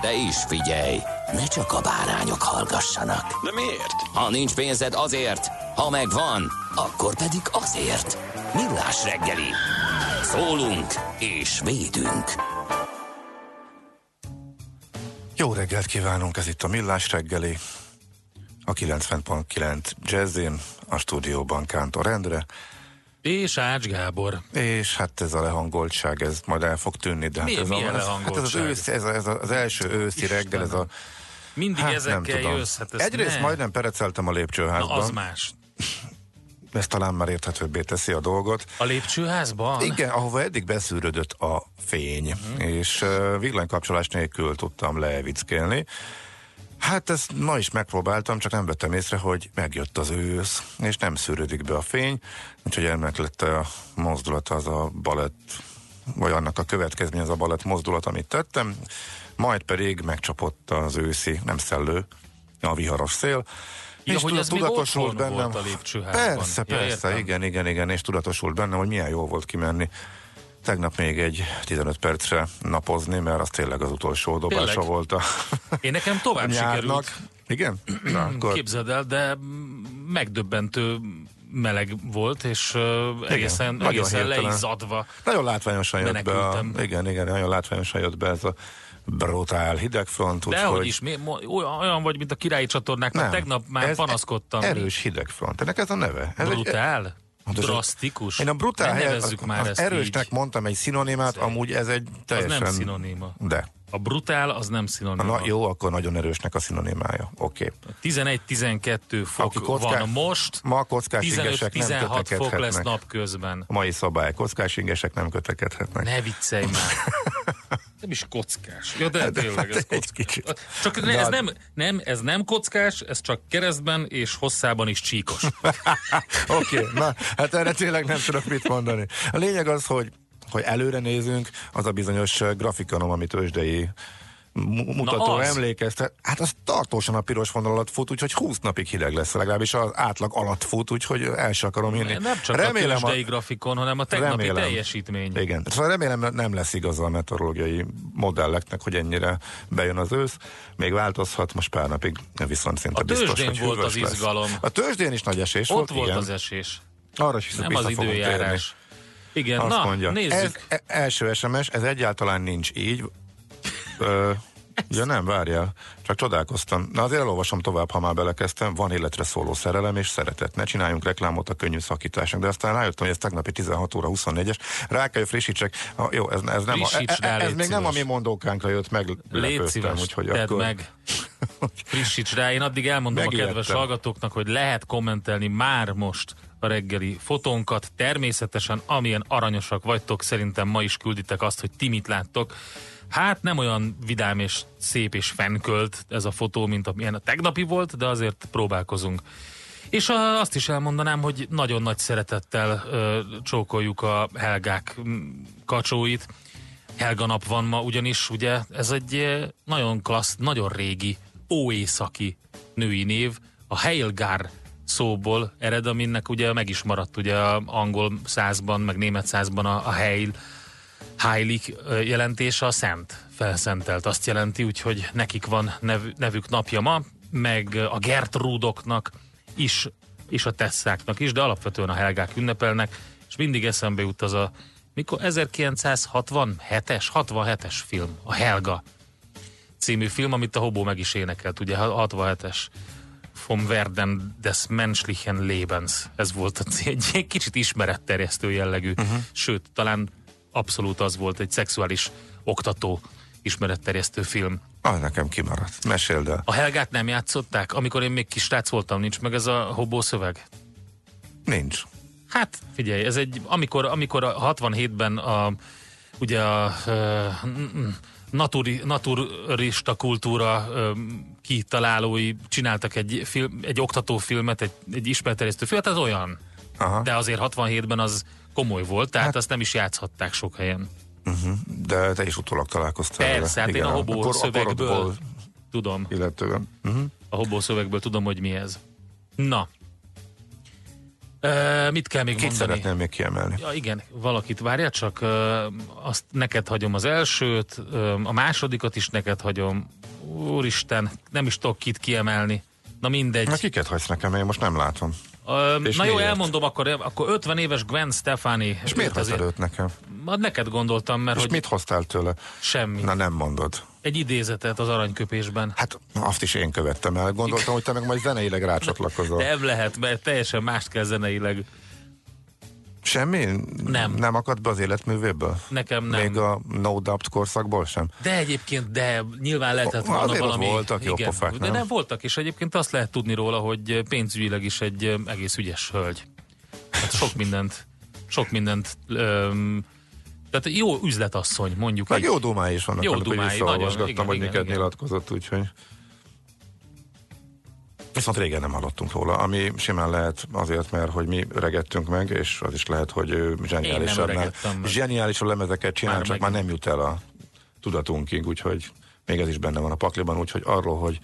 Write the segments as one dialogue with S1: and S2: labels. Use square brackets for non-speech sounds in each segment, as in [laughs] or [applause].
S1: De is figyelj, ne csak a bárányok hallgassanak.
S2: De miért?
S1: Ha nincs pénzed azért, ha megvan, akkor pedig azért. Millás reggeli. Szólunk és védünk.
S3: Jó reggelt kívánunk, ez itt a Millás reggeli, a 90.9 Jazzin, a stúdióban Kántor Endre,
S4: És Ács Gábor.
S3: és hát ez a lehangoltság, ez majd el fog tűnni, de
S4: Mi-
S3: hát ez,
S4: milyen
S3: a, ez, hát ez, az,
S4: lehangoltság?
S3: ősz, ez, a, ez az első őszi reggel, ez a...
S4: Mindig
S3: Hát
S4: ezekkel
S3: nem tudom.
S4: jössz. Hát
S3: Egyrészt
S4: ne.
S3: majdnem pereceltem a
S4: Na,
S3: lépcsőházban,
S4: az más. [laughs]
S3: ez talán már érthetőbbé teszi a dolgot.
S4: A lépcsőházban?
S3: Igen, ahova eddig beszűrődött a fény,
S4: Mhm.
S3: és uh, villanykapcsolás nélkül tudtam levickélni. Hát ezt ma is megpróbáltam, csak nem vettem észre, hogy megjött az ősz, és nem szűrődik be a fény, úgyhogy ennek lett a mozdulat az a balett, vagy annak a következmény az a balett mozdulat, amit tettem, majd pedig megcsapott az őszi, nem szellő, a viharos szél,
S4: Ja, hogy ez otthon
S3: bennem.
S4: volt a.
S3: Persze,
S4: Ja,
S3: persze,
S4: értem.
S3: igen, igen, igen, és tudatosult bennem, hogy milyen jó volt kimenni. Tegnap még egy 15 percre napozni, mert az tényleg az utolsó dobása
S4: Tényleg?
S3: volt a
S4: Én nekem tovább [laughs]
S3: nyárnak.
S4: sikerült.
S3: Igen? Na, [clears throat] akkor
S4: Képzeld el, de megdöbbentő meleg volt, és uh, egészen,
S3: nagyon
S4: egészen leizzadva.
S3: nagyon látványosan jött be a,
S4: Menekültem.
S3: igen, igen, nagyon látványosan jött be ez a brutál hidegfront,
S4: De hogy is, mi, olyan, vagy, mint a királyi csatornáknak.
S3: nem,
S4: Tegnap már
S3: ez
S4: panaszkodtam.
S3: Erős hidegfront. Ennek ez a neve. Ez egy-
S4: Brutál?
S3: Hát ez-
S4: Drasztikus?
S3: Én a brutál
S4: Ne
S3: helyet, az,
S4: már
S3: az
S4: ezt
S3: erősnek
S4: így.
S3: mondtam egy szinonimát, amúgy ez egy
S4: Az
S3: teljesen...
S4: nem szinoníma.
S3: De.
S4: A brutál az nem szinonima.
S3: Na, jó, akkor nagyon erősnek a szinonimája. Oké. Okay.
S4: 11-12 fok
S3: Aki kocká-
S4: van most,
S3: Ma a kockás ingesek nem
S4: 15-16 fok lesz
S3: kötekedhetnek.
S4: napközben.
S3: A mai szabály, kockás ingesek nem kötekedhetnek.
S4: Ne viccelj már. [laughs] Nem is kockás. Ja, de tényleg ez
S3: Hát, egy
S4: kockás.
S3: kicsit.
S4: Csak ne, ez, nem, nem, ez nem kockás, ez csak keresztben és hosszában is csíkos. [laughs]
S3: Oké, okay, na, hát erre tényleg nem tudok mit mondani. A lényeg az, hogy hogy előre nézünk, az a bizonyos uh, grafikonom, amit ősdei mutató
S4: az.
S3: emlékeztet, hát az tartósan a piros vonal alatt fut, úgyhogy 20 napig hideg lesz, legalábbis az átlag alatt fut, úgyhogy el sem akarom írni.
S4: Nem csak remélem a tőzsdei grafikon, hanem a tegnapi
S3: remélem.
S4: teljesítmény.
S3: Igen, szóval remélem nem lesz igaza a meteorológiai modelleknek, hogy ennyire bejön az ősz. Még változhat, most pár napig viszont szinte
S4: A
S3: biztos, hogy
S4: volt az
S3: lesz.
S4: izgalom.
S3: A tőzsdén is nagy esés
S4: Ott
S3: volt,
S4: volt
S3: igen.
S4: az esés.
S3: Arra is
S4: Nem az
S3: fogunk térni.
S4: időjárás. Igen,
S3: Azt
S4: na,
S3: mondja.
S4: nézzük.
S3: Ez e- első SMS, ez egyáltalán nincs így. Ja nem, várjál. Csak csodálkoztam. Na azért elolvasom tovább, ha már belekezdtem. Van életre szóló szerelem és szeretet. Ne csináljunk reklámot a könnyű szakításnak. De aztán rájöttem, hogy ez tegnapi 16 óra 24-es. Rá kell, hogy frissítsek. Ah, jó, ez, ez nem a,
S4: Frissíts rá,
S3: ez, ez
S4: légy
S3: még nem a mi mondókánkra jött,
S4: Légy
S3: meglepődtem.
S4: szíves,
S3: Úgyhogy
S4: tedd
S3: akkor...
S4: meg. [laughs] Frissíts rá. Én addig elmondom
S3: Megijedtem.
S4: a kedves hallgatóknak, hogy lehet kommentelni már most a reggeli fotónkat. Természetesen, amilyen aranyosak vagytok, szerintem ma is külditek azt, hogy ti mit láttok. Hát nem olyan vidám és szép és fenkölt ez a fotó, mint amilyen a tegnapi volt, de azért próbálkozunk. És azt is elmondanám, hogy nagyon nagy szeretettel ö, csókoljuk a Helgák kacsóit. Helga nap van ma, ugyanis ugye ez egy nagyon klassz, nagyon régi, óészaki női név. A Heilgár szóból ered, aminek ugye meg is maradt ugye angol százban, meg német százban a, a Heil, Heilig jelentése a szent, felszentelt azt jelenti, úgyhogy nekik van nev, nevük napja ma, meg a Gertrudoknak is, és a Tesszáknak is, de alapvetően a Helgák ünnepelnek, és mindig eszembe jut az a mikor 1967-es, 67-es film, a Helga című film, amit a Hobó meg is énekelt, ugye 67-es. Vom Werden des menschlichen Lebens. Ez volt a. Egy, egy kicsit ismeretterjesztő jellegű. Uh-huh. Sőt, talán abszolút az volt egy szexuális oktató ismeretterjesztő film.
S3: Ah, nekem kimaradt. Meséld el.
S4: A Helgát nem játszották? Amikor én még kis srác voltam, nincs meg ez a Hobó szöveg?
S3: Nincs.
S4: Hát figyelj, ez egy, amikor, amikor a 67-ben a, ugye a, a naturi, naturista kultúra kitalálói csináltak egy, film, egy oktatófilmet, egy, egy ismerterjesztő filmet, az olyan. Aha. De azért 67-ben az komoly volt, tehát hát, azt nem is játszhatták sok helyen.
S3: Uh-huh. De te is utólag találkoztál
S4: Persze, hát én a hobó Akkor szövegből tudom.
S3: Illetően. Uh-huh.
S4: A hobó szövegből tudom, hogy mi ez. Na, Uh, mit kell még
S3: Kit
S4: mondani?
S3: szeretnél még kiemelni?
S4: Ja, igen, valakit várja, csak uh, azt neked hagyom az elsőt, uh, a másodikat is neked hagyom. Úristen, nem is tudok kit kiemelni. Na mindegy.
S3: Na kiket hagysz nekem, én most nem látom.
S4: Uh, na jó, elmondom, akkor, akkor 50 éves Gwen Stefani.
S3: És miért hagytad őt nekem?
S4: Hát neked gondoltam, mert
S3: És
S4: hogy...
S3: mit hoztál tőle?
S4: Semmi.
S3: Na nem mondod.
S4: Egy idézetet az aranyköpésben.
S3: Hát azt is én követtem el. Gondoltam, hogy te meg majd zeneileg rácsatlakozol.
S4: Nem lehet, mert teljesen mást kell zeneileg.
S3: Semmi?
S4: Nem.
S3: Nem akadt be az életművéből?
S4: Nekem nem.
S3: Még a No Doubt korszakból sem?
S4: De egyébként, de nyilván lehetett volna
S3: azért
S4: valami...
S3: voltak jó pofák,
S4: de
S3: nem?
S4: nem voltak, és egyébként azt lehet tudni róla, hogy pénzügyileg is egy egész ügyes hölgy. Hát sok [laughs] mindent, sok mindent öm, tehát jó üzletasszony, mondjuk.
S3: Meg
S4: így.
S3: jó dumái is vannak,
S4: Jó
S3: amikor
S4: dumái,
S3: visszaolvasgattam,
S4: nagyon, igen,
S3: hogy
S4: igen, igen.
S3: nyilatkozott, úgyhogy... Viszont régen nem hallottunk róla, ami simán lehet azért, mert hogy mi öregettünk meg, és az is lehet, hogy zseniálisabb, zseniálisabb lemezeket csinál,
S4: Már
S3: csak
S4: meg-
S3: már nem jut el a tudatunkig, úgyhogy még ez is benne van a pakliban, úgyhogy arról, hogy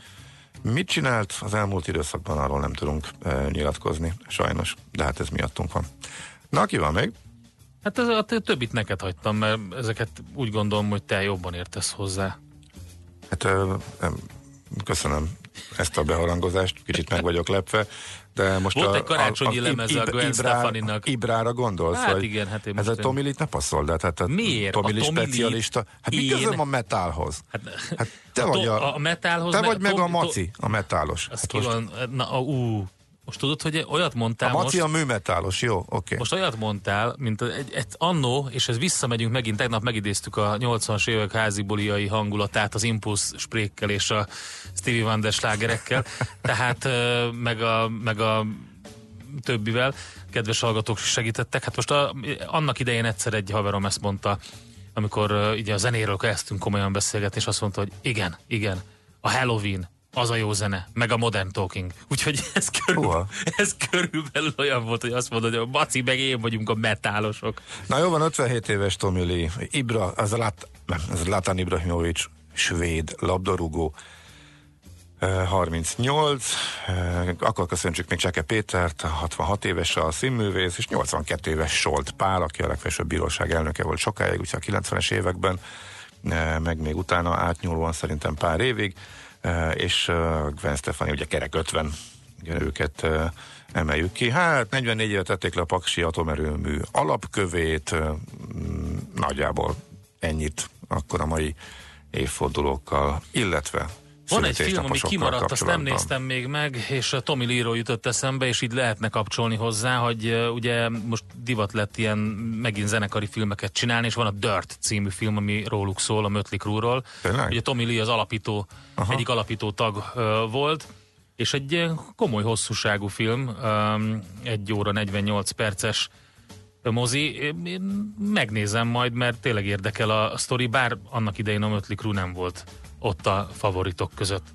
S3: mit csinált az elmúlt időszakban, arról nem tudunk e, nyilatkozni, sajnos, de hát ez miattunk van. Na, ki van még?
S4: Hát ez, a többit neked hagytam, mert ezeket úgy gondolom, hogy te jobban értesz hozzá.
S3: Hát ö, em, köszönöm ezt a beharangozást, kicsit meg vagyok lepve, de most
S4: Volt
S3: a,
S4: egy karácsonyi lemeze a Gwen
S3: Ibrá-
S4: Stefaninak.
S3: Ibrára gondolsz?
S4: Hát
S3: vagy
S4: igen, hát én
S3: Ez a Tommy Lee-t ne passzol, de hát a
S4: Miért?
S3: Tommy
S4: A
S3: Lee
S4: Lee-
S3: specialista. Hát mi közöm a metálhoz?
S4: Hát,
S3: Hát te
S4: a,
S3: vagy a,
S4: a metálhoz...
S3: te vagy meg a maci, a metálos.
S4: Az
S3: Hát
S4: ki
S3: most,
S4: van, na, a, ú, most tudod, hogy olyat mondtál
S3: a maci
S4: most,
S3: a műmetálos, jó, oké.
S4: most olyat mondtál, mint egy, egy annó, és ez visszamegyünk megint, tegnap megidéztük a 80-as évek házibuliai hangulatát az Impulse sprékkel és a Stevie Wonder slágerekkel, [laughs] tehát meg a, meg a többivel, kedves hallgatók is segítettek. Hát most a, annak idején egyszer egy haverom ezt mondta, amikor uh, ugye a zenéről kezdtünk komolyan beszélgetni, és azt mondta, hogy igen, igen, a Halloween, az a jó zene, meg a Modern Talking. Úgyhogy ez, körül, ez körülbelül olyan volt, hogy azt mondod, hogy a Maci meg én vagyunk a metálosok.
S3: Na jó van, 57 éves Tommy Lee. Ibra, az Lat, nem, ez Latan Ibrahimovics, svéd labdarúgó. Eh, 38, eh, akkor köszöntsük még Cseke Pétert, 66 éves a színművész, és 82 éves Solt Pál, aki a legfelsőbb bíróság elnöke volt sokáig, ugye a 90-es években, meg még utána átnyúlóan szerintem pár évig, és Gwen Stefani ugye kerek 50, igen, őket emeljük ki. Hát 44 éve tették le a Paksi atomerőmű alapkövét, nagyjából ennyit akkor a mai évfordulókkal, illetve
S4: Van egy film, ami kimaradt, azt nem néztem még meg, és a Tommy Lee-ról jutott eszembe, és így lehetne kapcsolni hozzá, hogy uh, ugye most divat lett ilyen megint zenekari filmeket csinálni, és van a Dirt című film, ami róluk szól, a Mötley Crue-ról.
S3: Tényleg?
S4: Ugye Tommy Lee az alapító,
S3: Aha.
S4: egyik alapító tag uh, volt, és egy komoly hosszúságú film, um, egy óra 48 perces mozi. Én megnézem majd, mert tényleg érdekel a sztori, bár annak idején a Mötley Crue nem volt ott a favoritok között.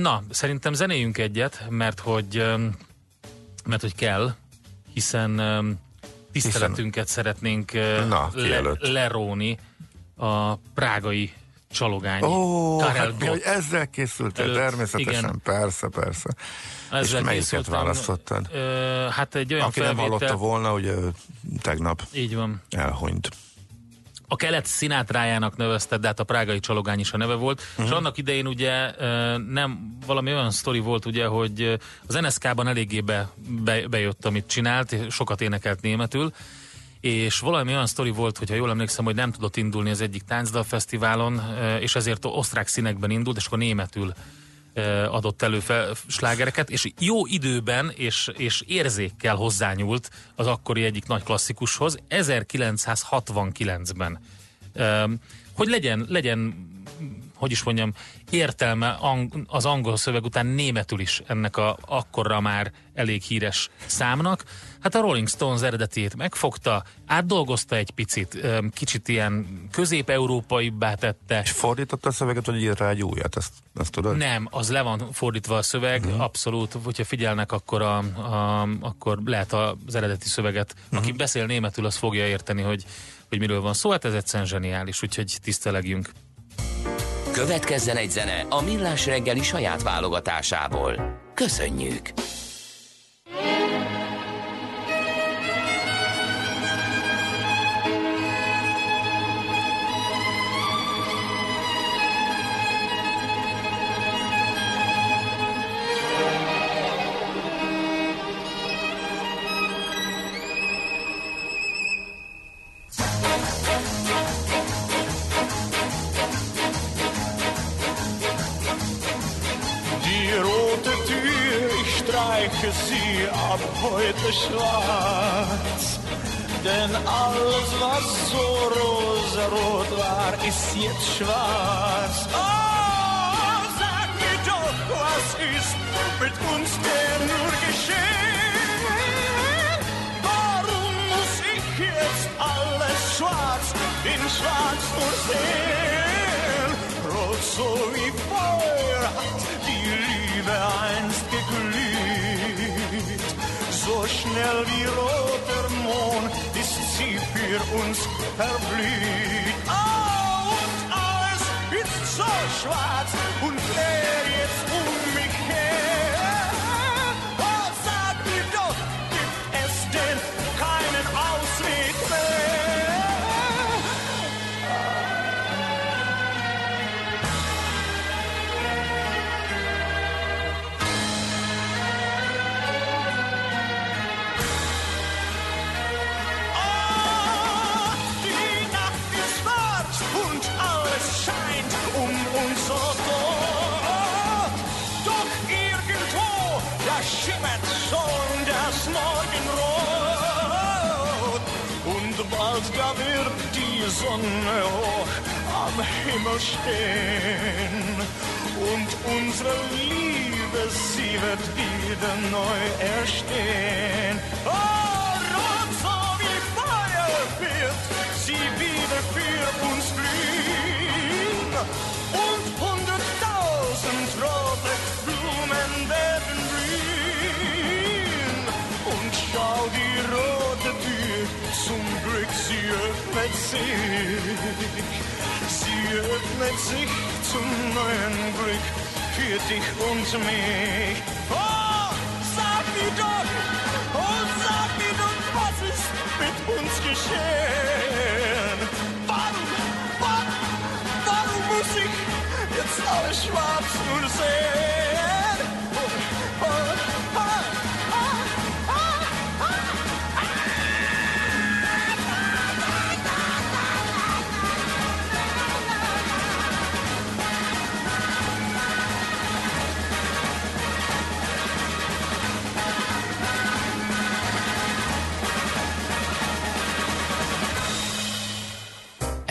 S4: Na, szerintem zenéjünk egyet, mert hogy, mert hogy kell, hiszen tiszteletünket szeretnénk ö,
S3: Na,
S4: le, leróni a prágai csalogány.
S3: Ó,
S4: Karel
S3: hát hogy ezzel készültél,
S4: Előtt,
S3: természetesen,
S4: igen.
S3: persze, persze.
S4: Ezzel
S3: és melyiket választottad?
S4: Ö, hát egy olyan
S3: Aki nem
S4: felvétel,
S3: hallotta volna, ugye tegnap
S4: így van.
S3: elhunyt.
S4: A kelet színátrájának nevezted, de hát a prágai csalogány is a neve volt, uh-huh. és annak idején ugye nem valami olyan sztori volt ugye, hogy az NSK-ban eléggé be, be, bejött, amit csinált, sokat énekelt németül, és valami olyan sztori volt, hogyha jól emlékszem, hogy nem tudott indulni az egyik táncdalfesztiválon, és ezért osztrák színekben indult, és akkor németül adott elő fel, slágereket, és jó időben és, és érzékkel hozzányúlt az akkori egyik nagy klasszikushoz, 1969-ben. Um, hogy legyen, legyen hogy is mondjam, értelme ang- az angol szöveg után németül is ennek a akkorra már elég híres számnak. Hát a Rolling Stones eredetét megfogta, átdolgozta egy picit, kicsit ilyen közép-európaibbá tette.
S3: És fordította a szöveget, vagy írt rá egy újat, ezt, ezt tudod?
S4: Nem, az le van fordítva a szöveg, uh-huh. abszolút, hogyha figyelnek, akkor, a, a, akkor lehet az eredeti szöveget. Uh-huh. Aki beszél németül, az fogja érteni, hogy, hogy miről van szó, hát ez egyszerűen zseniális, úgyhogy tisztelegjünk.
S1: Következzen egy zene a Millás reggeli saját válogatásából. Köszönjük!
S5: Denn alles, was so rosarot war, ist jetzt schwarz. Oh, sag mir doch, was ist mit uns denn nur geschehen? Warum muss ich jetzt alles schwarz in schwarz nur sehen? Rot so wie Feuer hat die Liebe einst geglüht. So schnell wie sie für uns verblüht. Oh, und alles ist so schwarz und leer Sonne hoch am Himmel stehen. Und unsere Liebe, sie wird wieder neu erstehen. Oh, rot so wie Feuer wird sie wieder für uns blühen. Und hunderttausend rote Blumen werden öffnet sich. Sie öffnet sich zum neuen Glück für dich und mich. Oh, sag mir doch, oh, sag mir doch, was ist mit uns geschehen? Warum, warum, warum muss ich jetzt alles schwarz nur sehen?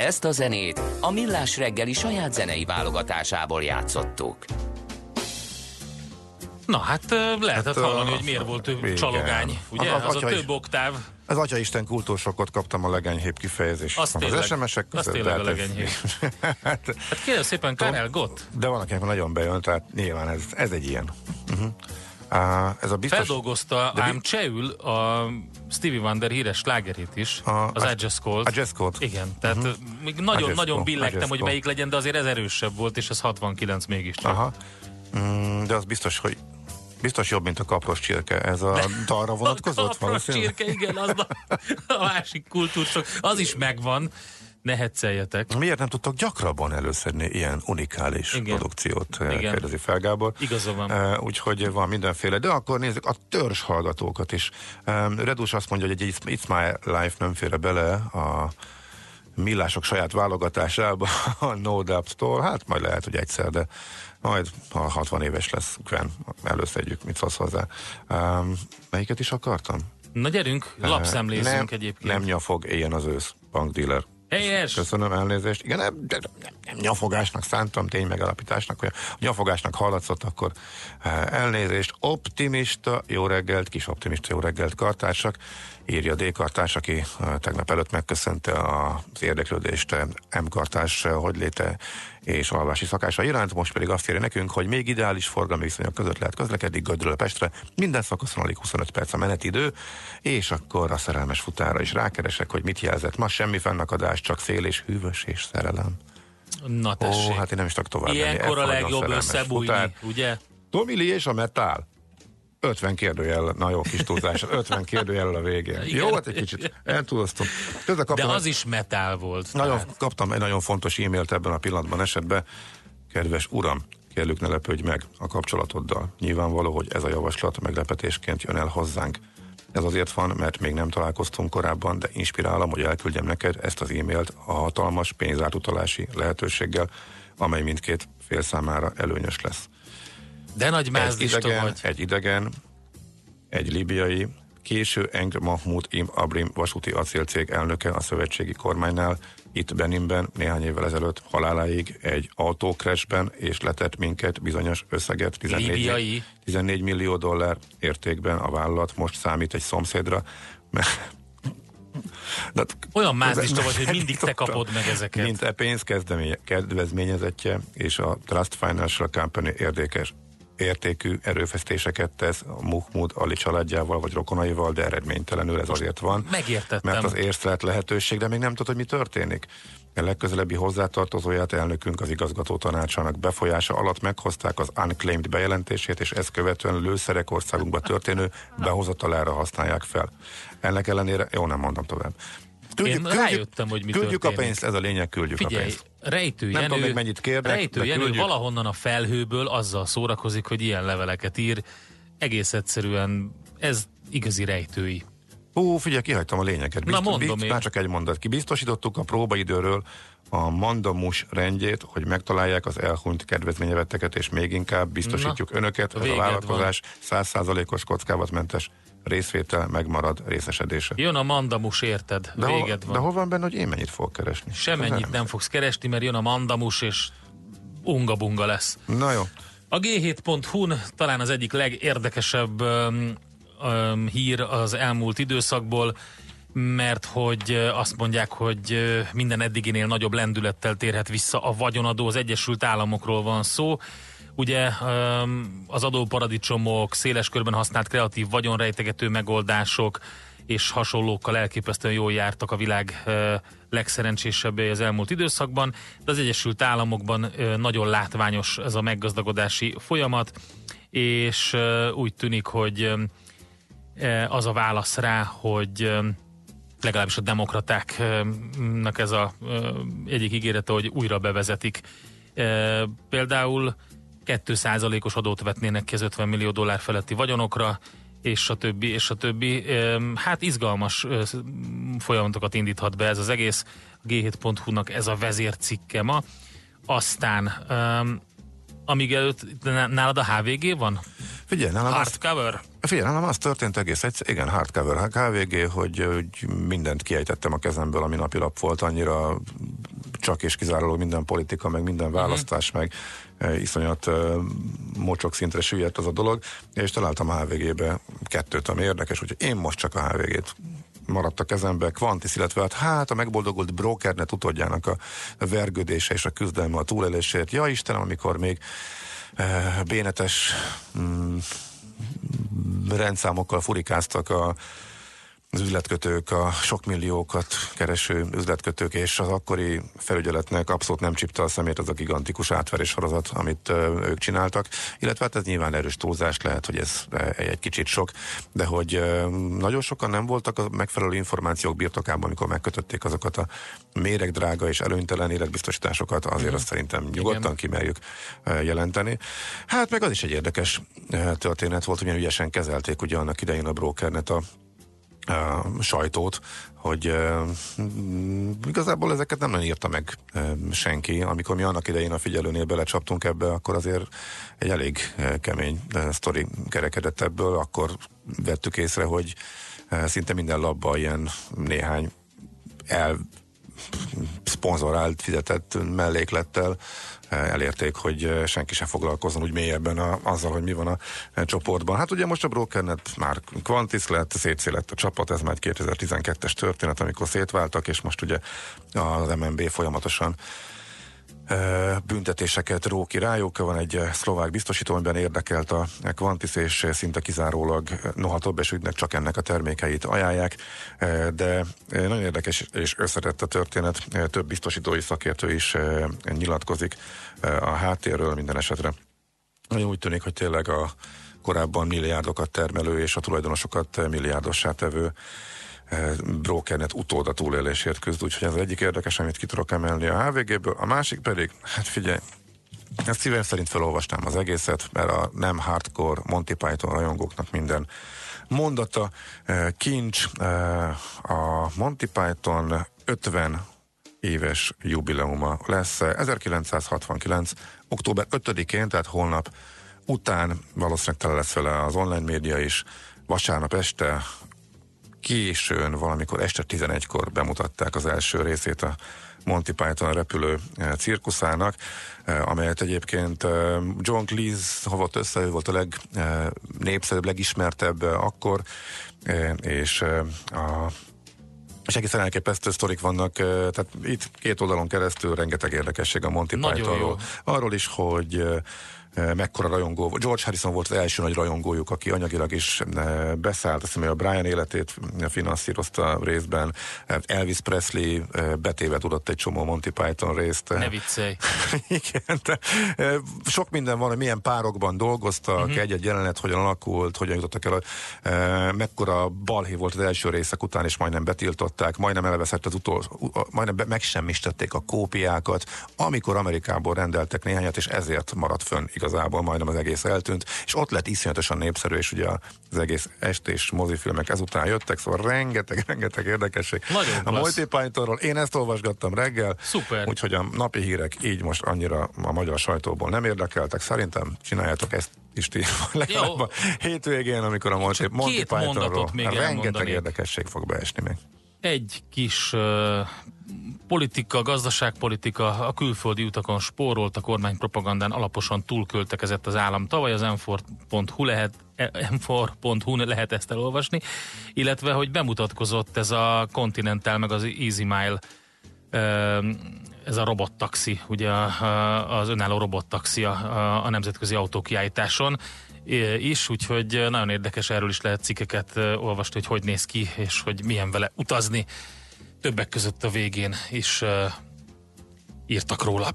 S1: Ezt a zenét a Millás reggeli saját zenei válogatásából játszottuk.
S4: Na hát lehetett
S3: Hát,
S4: hallani,
S3: ö,
S4: hogy miért volt több csalogány, ugye?
S3: Az-
S4: Az,
S3: az
S4: a több oktáv,
S3: Az Atyaisten kultúrsokot kaptam a legenyhébb kifejezés.
S4: Az
S3: az
S4: tényleg-
S3: SMS-ek
S4: az
S3: között.
S4: tényleg
S3: de
S4: a
S3: hát
S4: legenyhébb. [laughs]
S3: hát,
S4: hát kérem szépen Karel Gott,
S3: de van, akinek nagyon bejön, tehát nyilván ez, ez egy ilyen. Uh-huh. Ez a biztos...
S4: feldolgozta
S3: De mi-
S4: ám csehül a Stevie Wonder híres slágerét is,
S3: A-
S4: az I Just Called.
S3: Just Called.
S4: Igen, tehát uh-huh. még
S3: I
S4: nagyon,
S3: Just
S4: nagyon
S3: Called, I
S4: billegtem, hogy melyik legyen, de azért ez erősebb volt, és ez 69 mégiscsak.
S3: Aha. Mm, de az biztos, hogy biztos jobb, mint a kapros csirke. Ez a dalra [laughs] vonatkozott
S4: A kapros csirke, igen, az a, a másik kultúrsok, az is megvan, Ne hecceljetek.
S3: Miért nem tudtok gyakrabban előszedni ilyen unikális
S4: Igen.
S3: produkciót, eh,
S4: Igen.
S3: kérdezi fel Gábor.
S4: Igaza van.
S3: Uh, úgyhogy van mindenféle, de akkor nézzük a törzs hallgatókat is. Um, Redus azt mondja, hogy egy It's, My Life nem fér bele a millások saját válogatásába a No Doubt-tól. Hát majd lehet, hogy egyszer, de majd ha 60 éves lesz, Gwen, előszedjük, mit szólsz hozzá. Um, melyiket is akartam?
S4: Na gyerünk,
S3: Uh,
S4: lapszemlézzünk
S3: nem,
S4: egyébként.
S3: Nem nyafog, éljen az ősz, bankdealer.
S4: Helyes!
S3: Köszönöm elnézést. Igen, nem, nem, nem nyafogásnak szántam, tény megalapításnak, hogy a nyafogásnak hallatszott, akkor eh, elnézést. Optimista, jó reggelt, kis optimista, jó reggelt, kartársak. Írja D. Kartárs, aki eh, tegnap előtt megköszönte az érdeklődést eh, M. Kartárs hogy léte és alvási szakása iránt, most pedig azt írja nekünk, hogy még ideális forgalmi viszonyok között lehet közlekedni Gödről Pestre, minden szakaszon alig 25 perc a menetidő, és akkor a szerelmes futára is rákeresek, hogy mit jelzett. Ma semmi fennakadás, csak szél és hűvös és szerelem.
S4: Na
S3: Ó,
S4: tessék.
S3: hát én nem is tudok tovább.
S4: Ilyenkor a legjobb összebújni,
S3: futár.
S4: ugye?
S3: Tomi Lee és a metál. 50 kérdőjel, na jó kis túlzás, [laughs] 50 kérdőjel a végén.
S4: Igen.
S3: Jó, hát egy kicsit eltúloztam.
S4: De az is metál volt.
S3: nagyon,
S4: tehát.
S3: kaptam egy nagyon fontos e-mailt ebben a pillanatban esetben. Kedves uram, kérlük ne lepődj meg a kapcsolatoddal. Nyilvánvaló, hogy ez a javaslat meglepetésként jön el hozzánk. Ez azért van, mert még nem találkoztunk korábban, de inspirálom, hogy elküldjem neked ezt az e-mailt a hatalmas pénzátutalási lehetőséggel, amely mindkét fél számára előnyös lesz.
S4: De nagy
S3: Egy
S4: mázlista
S3: idegen,
S4: vagy.
S3: egy idegen, egy libiai, késő Eng Mahmoud Im Abrim vasúti acélcég elnöke a szövetségi kormánynál, itt Beninben néhány évvel ezelőtt haláláig egy autókrashben, és letett minket bizonyos összeget, 14,
S4: Líbiai?
S3: 14 millió dollár értékben a vállalat most számít egy szomszédra, mert [laughs] de,
S4: Olyan mázlista vagy, hogy mindig te kapod meg ezeket.
S3: Mint e pénz kedvezményezettje és a Trust Financial Company érdekes értékű erőfeszítéseket tesz a Muhmud Ali családjával vagy rokonaival, de eredménytelenül ez azért van.
S4: megértettem.
S3: Mert az észlelt lehetőség, de még nem tudod, hogy mi történik. A legközelebbi hozzátartozóját elnökünk az igazgató tanácsának befolyása alatt meghozták az unclaimed bejelentését, és ezt követően lőszerek országunkba történő behozatalára használják fel. Ennek ellenére, jó, nem mondom tovább.
S4: Én rájöttem, hogy mi
S3: küldjük
S4: történik.
S3: a pénzt, ez a lényeg, küldjük a
S4: Figyelj,
S3: pénzt.
S4: Rejtő
S3: Nem
S4: Jenő,
S3: tudom még mennyit kérnek,
S4: Rejtő Jenő
S3: küldjük.
S4: valahonnan a felhőből azzal szórakozik, hogy ilyen leveleket ír. Egész egyszerűen ez igazi rejtői.
S3: Hú, figyelj, kihagytam a lényeget.
S4: Na, mondom én.
S3: Már csak egy mondat. Ki biztosítottuk a próbaidőről a mandamus rendjét, hogy megtalálják az elhunyt kedvezményevetteket, és még inkább biztosítjuk
S4: Na,
S3: önöket, ez a vállalkozás 100%-os kockávatmentes részvétel megmarad részesedése.
S4: Jön a mandamus, érted?
S3: De,
S4: Véged
S3: de
S4: van.
S3: hol van benne, hogy én mennyit fogok keresni?
S4: Semennyit
S3: Ez
S4: nem fogsz keresni, mert jön a mandamus, és unga-bunga lesz.
S3: Na jó.
S4: A G7.hu-n talán az egyik legérdekesebb öm, öm, hír az elmúlt időszakból, mert hogy azt mondják, hogy minden eddiginél nagyobb lendülettel térhet vissza a vagyonadó. Az Egyesült Államokról van szó. Ugye az adóparadicsomok, széles körben használt kreatív vagyonrejtegető megoldások és hasonlókkal elképesztően jól jártak a világ legszerencsésebbé az elmúlt időszakban, de az Egyesült Államokban nagyon látványos ez a meggazdagodási folyamat, és úgy tűnik, hogy e, az a válasz rá, hogy legalábbis a demokratáknak ez a egyik ígérete, hogy újra bevezetik. E, Például 2%-os adót vetnének ki az 50 millió dollár feletti vagyonokra, és a többi, és a többi. Hát izgalmas folyamatokat indíthat be ez az egész. A G7.hu-nak ez a vezércikke ma. Aztán, amíg előtt ná- nálad a HVG van?
S3: Figyelj, nálam
S4: Hardcover?
S3: figyelj, nálam az történt egész egyszer, igen, hardcover, KVG, hogy, hogy mindent kiejtettem a kezemből, ami napilap volt, annyira csak és kizárólag minden politika, meg minden választás, meg e, iszonyat e, mocsok szintre süllyedt az a dolog, és találtam a HVG-be kettőt, ami érdekes, úgyhogy én most csak a HVG-t maradt a kezembe, Quantis, illetve hát, hát a megboldogult brokernet utódjának a vergődése és a küzdelme a túlélésért. Ja Istenem, amikor még e, bénetes mm, rendszámokkal furikáztak a az üzletkötők, a sok milliókat kereső üzletkötők és az akkori felügyeletnek abszolút nem csipta a szemét az a gigantikus átverés sorozat, amit ők csináltak, illetve hát ez nyilván erős túlzás lehet, hogy ez egy, egy kicsit sok, de hogy nagyon sokan nem voltak a megfelelő információk birtokában, amikor megkötötték azokat a méregdrága és előnytelen életbiztosításokat, azért mm. azt szerintem nyugodtan Igen. kimerjük ö, jelenteni. Hát meg az is egy érdekes ö, történet volt, hogy ügyesen kezelték ugye annak idején a brokernet a uh, sajtót, hogy uh, igazából ezeket nem nagyon írta meg uh, senki. Amikor mi annak idején a figyelőnél belecsaptunk ebbe, akkor azért egy elég uh, kemény uh, sztori kerekedett ebből, akkor vettük észre, hogy uh, szinte minden labba ilyen néhány el szponzorált, fizetett melléklettel elérték, hogy senki sem foglalkozzon úgy mélyebben a, azzal, hogy mi van a, a csoportban. Hát ugye most a Brokernet már Quantis lett, szétszélett a csapat, ez már egy 2012-es történet, amikor szétváltak, és most ugye az MNB folyamatosan büntetéseket ró ki rájuk. Van egy szlovák biztosító, amiben érdekelt a Quantis, és szinte kizárólag, noha több ügynek csak ennek a termékeit ajánlják, de nagyon érdekes és összetett a történet. Több biztosítói szakértő is nyilatkozik a háttérről minden esetre. Nagyon úgy tűnik, hogy tényleg a korábban milliárdokat termelő és a tulajdonosokat milliárdossá tevő brokernet utóda túlélésért küzd, úgyhogy ez az egyik érdekes, amit ki tudok emelni a HVG-ből. A másik pedig, hát figyelj, ezt szívem szerint felolvastam az egészet, mert a nem hardcore Monty Python rajongóknak minden mondata kincs. A Monty Python 50 éves jubileuma lesz 1969. október 5-én, tehát holnap után valószínűleg tele lesz vele az online média is. Vasárnap este későn, valamikor este 11-kor bemutatták az első részét a Monty Python repülő eh, cirkuszának, eh, amelyet egyébként eh, John Cleese hovott össze, ő volt a legnépszerűbb, legismertebb akkor, és a és egészen elképesztő sztorik vannak, tehát itt két oldalon keresztül rengeteg érdekesség a Monty Pythonról. Arról is, hogy mekkora rajongó volt. George Harrison volt az első nagy rajongójuk, aki anyagilag is eh, beszállt, azt hiszem, a Brian életét finanszírozta részben. Eh, Elvis Presley betéve tudott egy csomó Monty Python részt.
S4: Ne viccelj. [laughs]
S3: Igen, de sok minden van, hogy milyen párokban dolgoztak, uh-huh. egy-egy jelenet hogyan alakult, hogyan jutottak el, mekkora balhé volt az első részek után, és majdnem betiltották, majdnem elveszett az utolsó, majdnem be, megsemmisítették a kópiákat, amikor Amerikából rendeltek néhányat, és ezért maradt fönn igazából majdnem az egész eltűnt, és ott lett iszonyatosan népszerű, és ugye az egész estés mozifilmek ezután jöttek, szóval rengeteg, [laughs] rengeteg érdekesség.
S4: Nagyon
S3: a Monty Pythonról én ezt olvasgattam reggel,
S4: Szuper.
S3: úgyhogy a napi hírek így most annyira a magyar sajtóból nem érdekeltek. Szerintem csináljátok ezt is ti [laughs] legalább a hétvégén, amikor a Monty, Monty Pythonról rengeteg elmondanék. érdekesség fog beesni még.
S4: Egy kis uh, politika, gazdaságpolitika, a külföldi utakon spórolt, a kormány propagandán alaposan túlköltekezett az állam. Tavaly az m lehet, m lehet ezt elolvasni, illetve, hogy bemutatkozott ez a Continental, meg az Easy Mile ez a robottaxi, ugye az önálló robottaxi a, a nemzetközi autókiállításon is, úgyhogy nagyon érdekes erről is lehet cikkeket olvasni, hogy hogy néz ki, és hogy milyen vele utazni többek között a végén is írtak róla.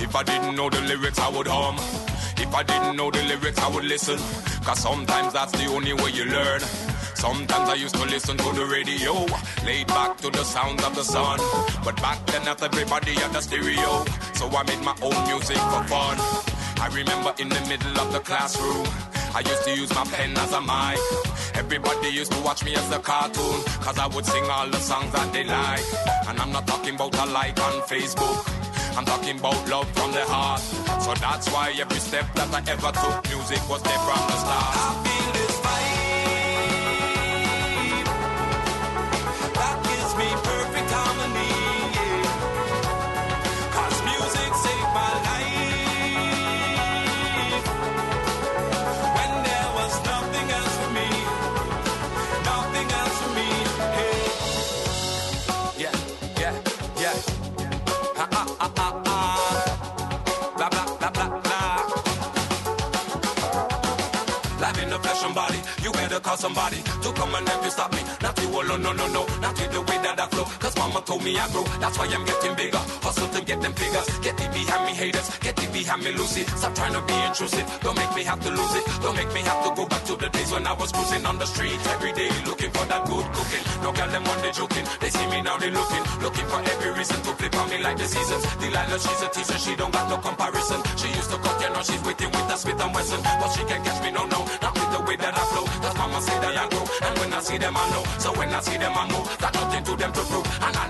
S2: If I didn't know the lyrics, I would hum. If I didn't know the lyrics, I would listen. Cause sometimes that's the only way you learn. Sometimes I used to listen to the radio, laid back to the sound of the sun. But back then, not everybody had a stereo, so I made my own music for fun. I remember in the middle of the classroom, I used to use my pen as a mic. Everybody used to watch me as a cartoon, cause I would sing all the songs that they like. And I'm not talking about a like on Facebook. I'm talking about love from the heart. So that's why every step that I ever took, music was there from the start. Somebody to come and help you stop me. Not you oh, alone, no, no, no, not with the way mama told me I grow, that's why I'm getting bigger. Hustle to get them figures, get it behind me haters, get it behind me Lucy. Stop trying to be intrusive, don't make me have to lose it. Don't make me have to go back to the days when I was cruising on the street every day, looking for that good cooking. No girl them on they joking, they see me now they looking, looking for every reason to flip on me like the seasons. Delilah, she's a teacher, she don't got no comparison. She used to cut, you know she's waiting with a Smith and Wesson, but she can't catch me, no, no, not with the way that I flow. Mama say that I grow, and when I see them I know. So when I see them I move, got nothing to them to prove, and I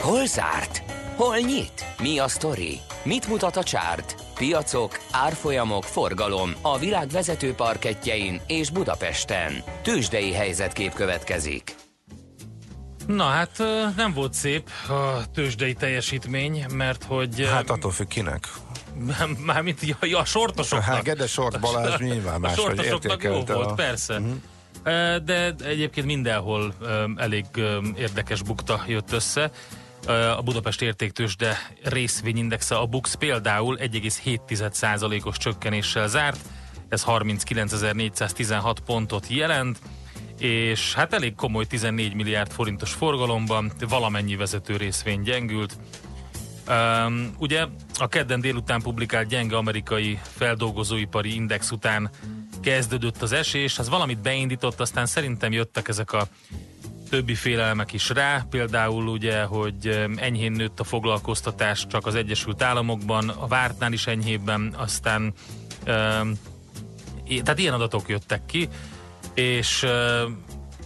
S1: Hol zárt? Hol nyit? Mi a sztori? Mit mutat a csárt? Piacok, árfolyamok, forgalom a világ vezető parketjein és Budapesten. Tősdei helyzetkép következik.
S4: Na hát nem volt szép a tőzsdei teljesítmény, mert hogy...
S3: Hát attól függ kinek. [laughs]
S4: Mármint ja, ja, a sortosoknak.
S3: Hát Gede Sort Balázs nyilván
S4: a
S3: más, hogy
S4: sortosoknak jó volt,
S3: a...
S4: persze. Uh-huh. De egyébként mindenhol elég érdekes bukta jött össze. A Budapest értéktősde részvényindexe, a BUX például 1,7%-os csökkenéssel zárt, ez 39.416 pontot jelent, és hát elég komoly 14 milliárd forintos forgalomban valamennyi vezető részvény gyengült. Um, ugye a kedden délután publikált gyenge amerikai feldolgozóipari index után kezdődött az esés, az valamit beindított, aztán szerintem jöttek ezek a többi félelmek is rá, például ugye, hogy enyhén nőtt a foglalkoztatás csak az Egyesült Államokban, a vártnál is enyhébben, aztán tehát ilyen adatok jöttek ki, és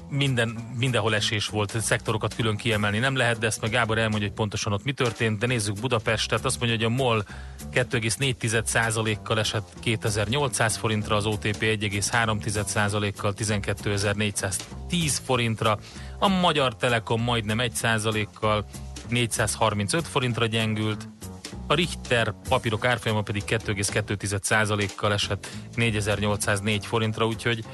S4: minden, mindenhol esés volt, szektorokat külön kiemelni nem lehet, de ezt meg Gábor elmondja, hogy pontosan ott mi történt, de nézzük Budapestet, azt mondja, hogy a MOL 2,4%-kal esett 2800 forintra, az OTP 1,3%-kal 12.410 forintra, a Magyar Telekom majdnem 1%-kal 435 forintra gyengült, a Richter papírok árfolyama pedig 2,2%-kal esett 4804 forintra, úgyhogy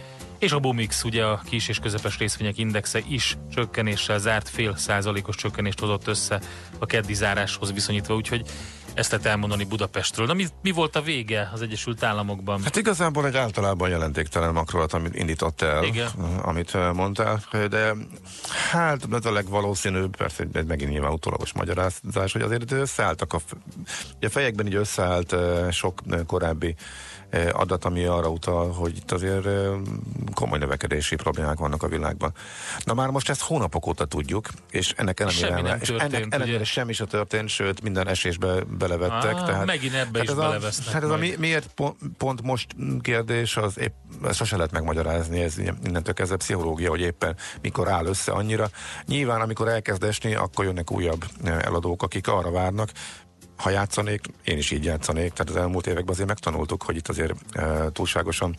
S4: és a Bumix, ugye a kis és közepes részvények indexe is csökkenéssel zárt, fél százalékos csökkenést hozott össze a keddi záráshoz viszonyítva, úgyhogy ezt lehet elmondani Budapestről. Na mi, mi volt a vége az Egyesült Államokban?
S3: Hát igazából egy általában jelentéktelen makrolat, amit indított el,
S4: Igen.
S3: amit eh, mondtál, de hát ez a legvalószínűbb, persze egy megint nyilván utólagos magyarázás, hogy azért összeálltak a, a fejekben így összeállt sok korábbi adat, ami arra utal, hogy itt azért komoly növekedési problémák vannak a világban. Na már most ezt hónapok óta tudjuk, és ennek ellenére,
S4: Semmi nem
S3: és
S4: történt,
S3: ennek ellenére semmi sem történt, sőt minden esésbe belevettek.
S4: Á,
S3: tehát,
S4: megint ebbe is
S3: ez a,
S4: belevesznek
S3: Hát ez a mi, miért pont, pont most kérdés, az épp, ezt sose lehet megmagyarázni, ez innentől kezdve pszichológia, hogy éppen mikor áll össze annyira. Nyilván, amikor elkezd esni, akkor jönnek újabb eladók, akik arra várnak, ha játszanék, én is így játszanék, tehát az elmúlt években azért megtanultuk, hogy itt azért e, túlságosan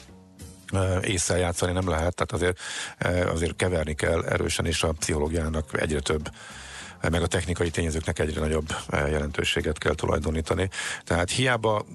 S3: e, észre játszani nem lehet, tehát azért, e, azért keverni kell erősen, és a pszichológiának egyre több e, meg a technikai tényezőknek egyre nagyobb jelentőséget kell tulajdonítani. Tehát hiába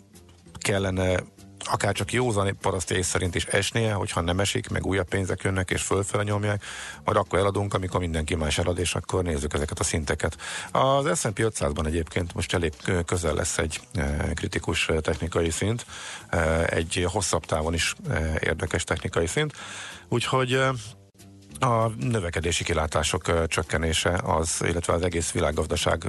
S3: kellene akár csak józan paraszt ész szerint is esnie, hogyha nem esik, meg újabb pénzek jönnek és fölfele nyomják, majd akkor eladunk, amikor mindenki más elad, és akkor nézzük ezeket a szinteket. Az S&P 500-ban egyébként most elég közel lesz egy e, kritikus e, technikai szint, e, egy hosszabb távon is érdekes technikai szint, úgyhogy a növekedési kilátások csökkenése az, illetve az egész világgazdaság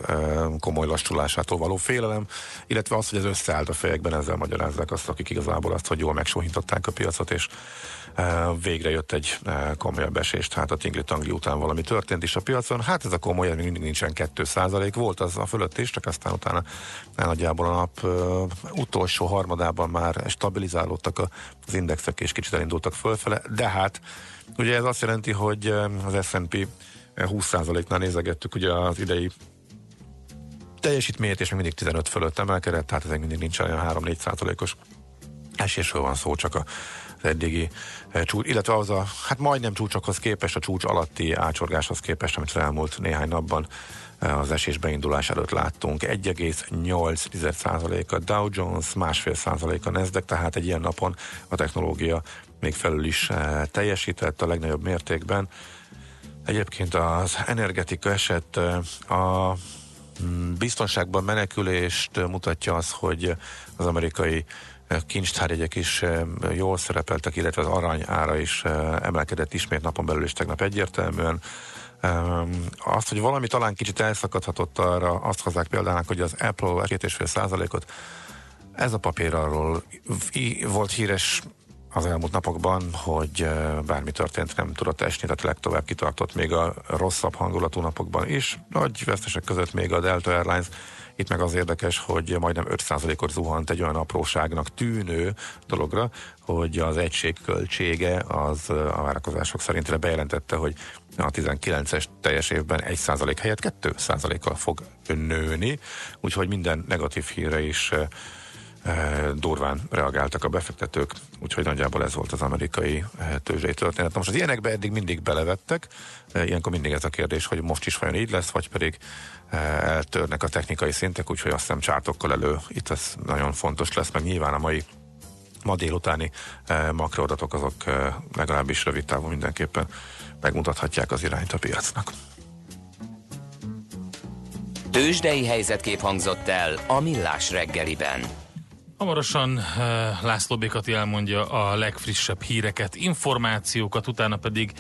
S3: komoly lassulásától való félelem, illetve az, hogy ez összeállt a fejekben, ezzel magyarázzák azt, akik igazából azt, hogy jól megsóhintották a piacot, és végre jött egy komolyabb esés, tehát a tingli-tangli után valami történt is a piacon. Hát ez a komoly, még mindig nincsen 2% volt az a fölött is, csak aztán utána nagyjából a nap utolsó harmadában már stabilizálódtak az indexek, és kicsit elindultak fölfele, de hát Ugye ez azt jelenti, hogy az S&P 20%-nál nézegettük ugye az idei teljesítményt, és még mindig 15 fölött emelkedett, tehát ez még mindig nincs olyan 3-4 százalékos esésről van szó, csak a az eddigi eh, csúcs, illetve az a, hát majdnem csúcsokhoz képest, a csúcs alatti ácsorgáshoz képest, amit az elmúlt néhány napban eh, az esés beindulás előtt láttunk. 1,8% a Dow Jones, másfél százalék a Nasdaq, tehát egy ilyen napon a technológia még felül is eh, teljesített a legnagyobb mértékben. Egyébként az energetika eset a mm, biztonságban menekülést mutatja az, hogy az amerikai kincstárjegyek is jól szerepeltek, illetve az arany ára is emelkedett ismét napon belül is tegnap egyértelműen. Azt, hogy valami talán kicsit elszakadhatott arra, azt hozzák példának, hogy az Apple 2,5 százalékot ez a papír arról volt híres az elmúlt napokban, hogy bármi történt, nem tudott esni, tehát legtovább kitartott még a rosszabb hangulatú napokban is. Nagy vesztesek között még a Delta Airlines itt meg az érdekes, hogy majdnem 5%-ot zuhant egy olyan apróságnak tűnő dologra, hogy az egység költsége az a várakozások szerint bejelentette, hogy a 19-es teljes évben 1% helyett 2%-kal fog nőni, úgyhogy minden negatív híre is durván reagáltak a befektetők, úgyhogy nagyjából ez volt az amerikai tőzsdei történet. Na most az ilyenekbe eddig mindig belevettek, ilyenkor mindig ez a kérdés, hogy most is vajon így lesz, vagy pedig eltörnek a technikai szintek, úgyhogy azt hiszem csártokkal elő, itt ez nagyon fontos lesz, meg nyilván a mai ma délutáni makroadatok azok legalábbis rövid távon mindenképpen megmutathatják az irányt a piacnak.
S1: Tőzsdei helyzetkép hangzott el a Millás reggeliben.
S4: Hamarosan László Békati elmondja a legfrissebb híreket, információkat, utána pedig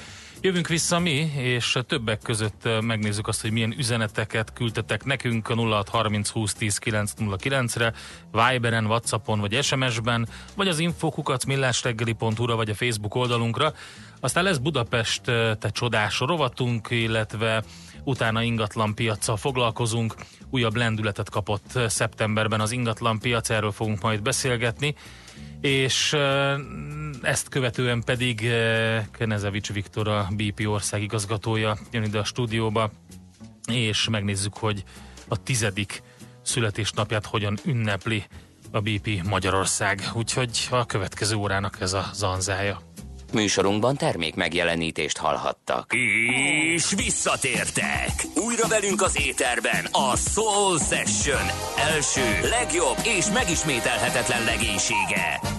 S4: Jövünk vissza mi, és többek között megnézzük azt, hogy milyen üzeneteket küldtetek nekünk a 0630 20 10 909 re Viberen, Whatsappon vagy SMS-ben, vagy az infokukat millásreggeli.hu-ra vagy a Facebook oldalunkra. Aztán lesz Budapest te csodás rovatunk, illetve utána ingatlan foglalkozunk. Újabb lendületet kapott szeptemberben az ingatlan piac, erről fogunk majd beszélgetni és ezt követően pedig Kenezevics Viktor, a BP ország igazgatója jön ide a stúdióba, és megnézzük, hogy a tizedik születésnapját hogyan ünnepli a BP Magyarország. Úgyhogy a következő órának ez a zanzája.
S1: Műsorunkban termék megjelenítést hallhattak. És visszatértek! Újra velünk az éterben a Soul Session első, legjobb és megismételhetetlen legénysége.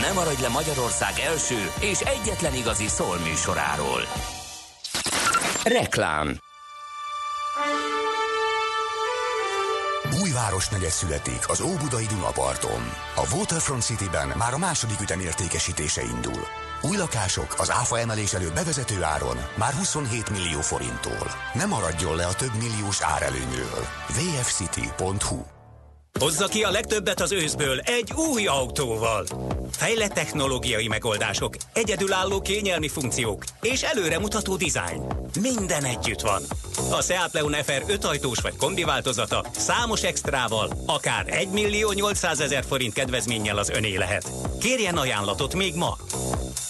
S1: Nem maradj le Magyarország első és egyetlen igazi szól műsoráról. Reklám
S6: Új városnegyed születik az Óbudai Dunaparton. A Waterfront City-ben már a második ütem értékesítése indul. Új lakások az áfa emelés előtt bevezető áron már 27 millió forinttól. Ne maradjon le a több milliós árelőnyről. vfcity.hu
S7: Hozza ki a legtöbbet az őszből egy új autóval. Fejlett technológiai megoldások, egyedülálló kényelmi funkciók és előremutató dizájn. Minden együtt van. A Seat Leon FR 5 ajtós vagy kombi változata számos extrával, akár 1 millió 800 ezer forint kedvezménnyel az öné lehet. Kérjen ajánlatot még ma!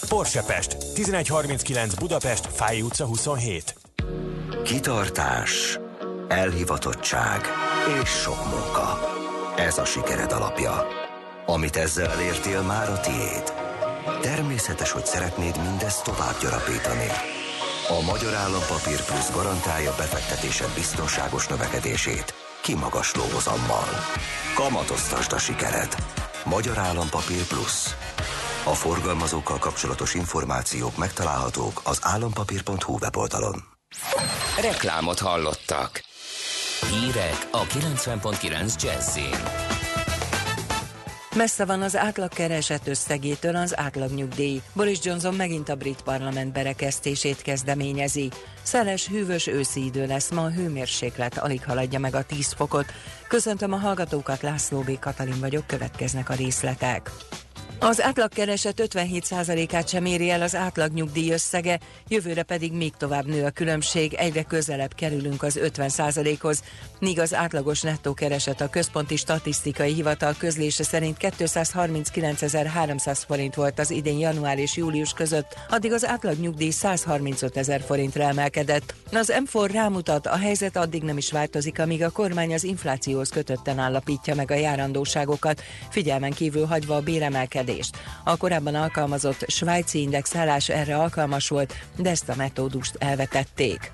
S8: Porsche Pest, 1139 Budapest, Fáj utca 27.
S9: Kitartás, elhivatottság és sok munka. Ez a sikered alapja. Amit ezzel elértél, már a tiéd. Természetes, hogy szeretnéd mindezt tovább gyarapítani. A Magyar Állampapír Plusz garantálja befektetésed biztonságos növekedését, kimagasló hozammal. Kamatoztasd a sikered. Magyar Állampapír Plusz. A forgalmazókkal kapcsolatos információk megtalálhatók az állampapír.hu weboldalon.
S1: Reklámot hallottak. Hírek a 90.9 Jazzin.
S10: Messze van az átlag kereset összegétől az átlag nyugdíj. Boris Johnson megint a brit parlament berekesztését kezdeményezi. Szeles, hűvös őszi idő lesz, ma a hőmérséklet alig haladja meg a 10 fokot. Köszöntöm a hallgatókat, László B. Katalin vagyok, következnek a részletek. Az átlagkereset 57%-át sem éri el az átlag nyugdíj összege, jövőre pedig még tovább nő a különbség, egyre közelebb kerülünk az 50%-hoz, míg az átlagos nettó kereset a Központi Statisztikai Hivatal közlése szerint 239.300 forint volt az idén január és július között, addig az átlag nyugdíj 135 ezer forintra emelkedett. Az M4 rámutat, a helyzet addig nem is változik, amíg a kormány az inflációhoz kötötten állapítja meg a járandóságokat, figyelmen kívül hagyva a béremelkedést növekedést. A korábban alkalmazott svájci indexálás erre alkalmas volt, de ezt a metódust elvetették.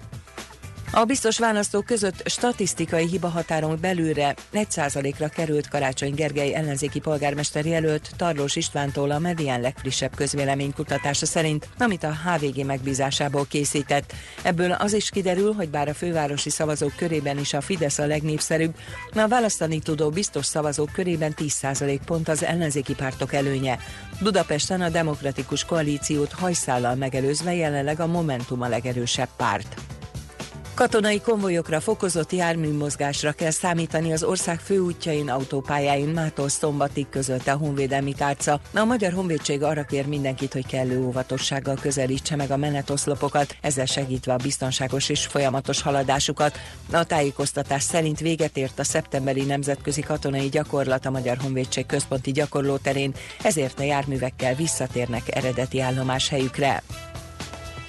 S10: A biztos választók között statisztikai hibahatáron belülre 1%-ra került Karácsony Gergely ellenzéki polgármester jelölt Tarlós Istvántól a Medián legfrissebb közvéleménykutatása szerint, amit a HVG megbízásából készített. Ebből az is kiderül, hogy bár a fővárosi szavazók körében is a Fidesz a legnépszerűbb, a választani tudó biztos szavazók körében 10% pont az ellenzéki pártok előnye. Budapesten a demokratikus koalíciót hajszállal megelőzve jelenleg a Momentum a legerősebb párt. Katonai konvojokra, fokozott járműmozgásra kell számítani az ország főútjain, autópályáin mától szombatig közölte a Honvédelmi Tárca. A Magyar Honvédség arra kér mindenkit, hogy kellő óvatossággal közelítse meg a menetoszlopokat, ezzel segítve a biztonságos és folyamatos haladásukat. A tájékoztatás szerint véget ért a szeptemberi nemzetközi katonai gyakorlat a Magyar Honvédség központi gyakorlóterén, ezért a járművekkel visszatérnek eredeti állomás helyükre.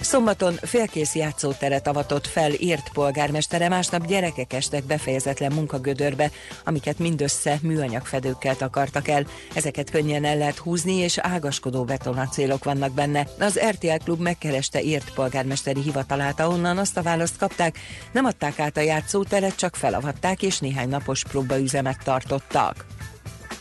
S10: Szombaton félkész játszóteret avatott fel írt polgármestere, másnap gyerekek estek befejezetlen munkagödörbe, amiket mindössze műanyagfedőkkel takartak el. Ezeket könnyen el lehet húzni, és ágaskodó betonacélok vannak benne. Az RTL klub megkereste írt polgármesteri hivatalát, ahonnan azt a választ kapták, nem adták át a játszóteret, csak felavatták, és néhány napos próbaüzemet tartottak.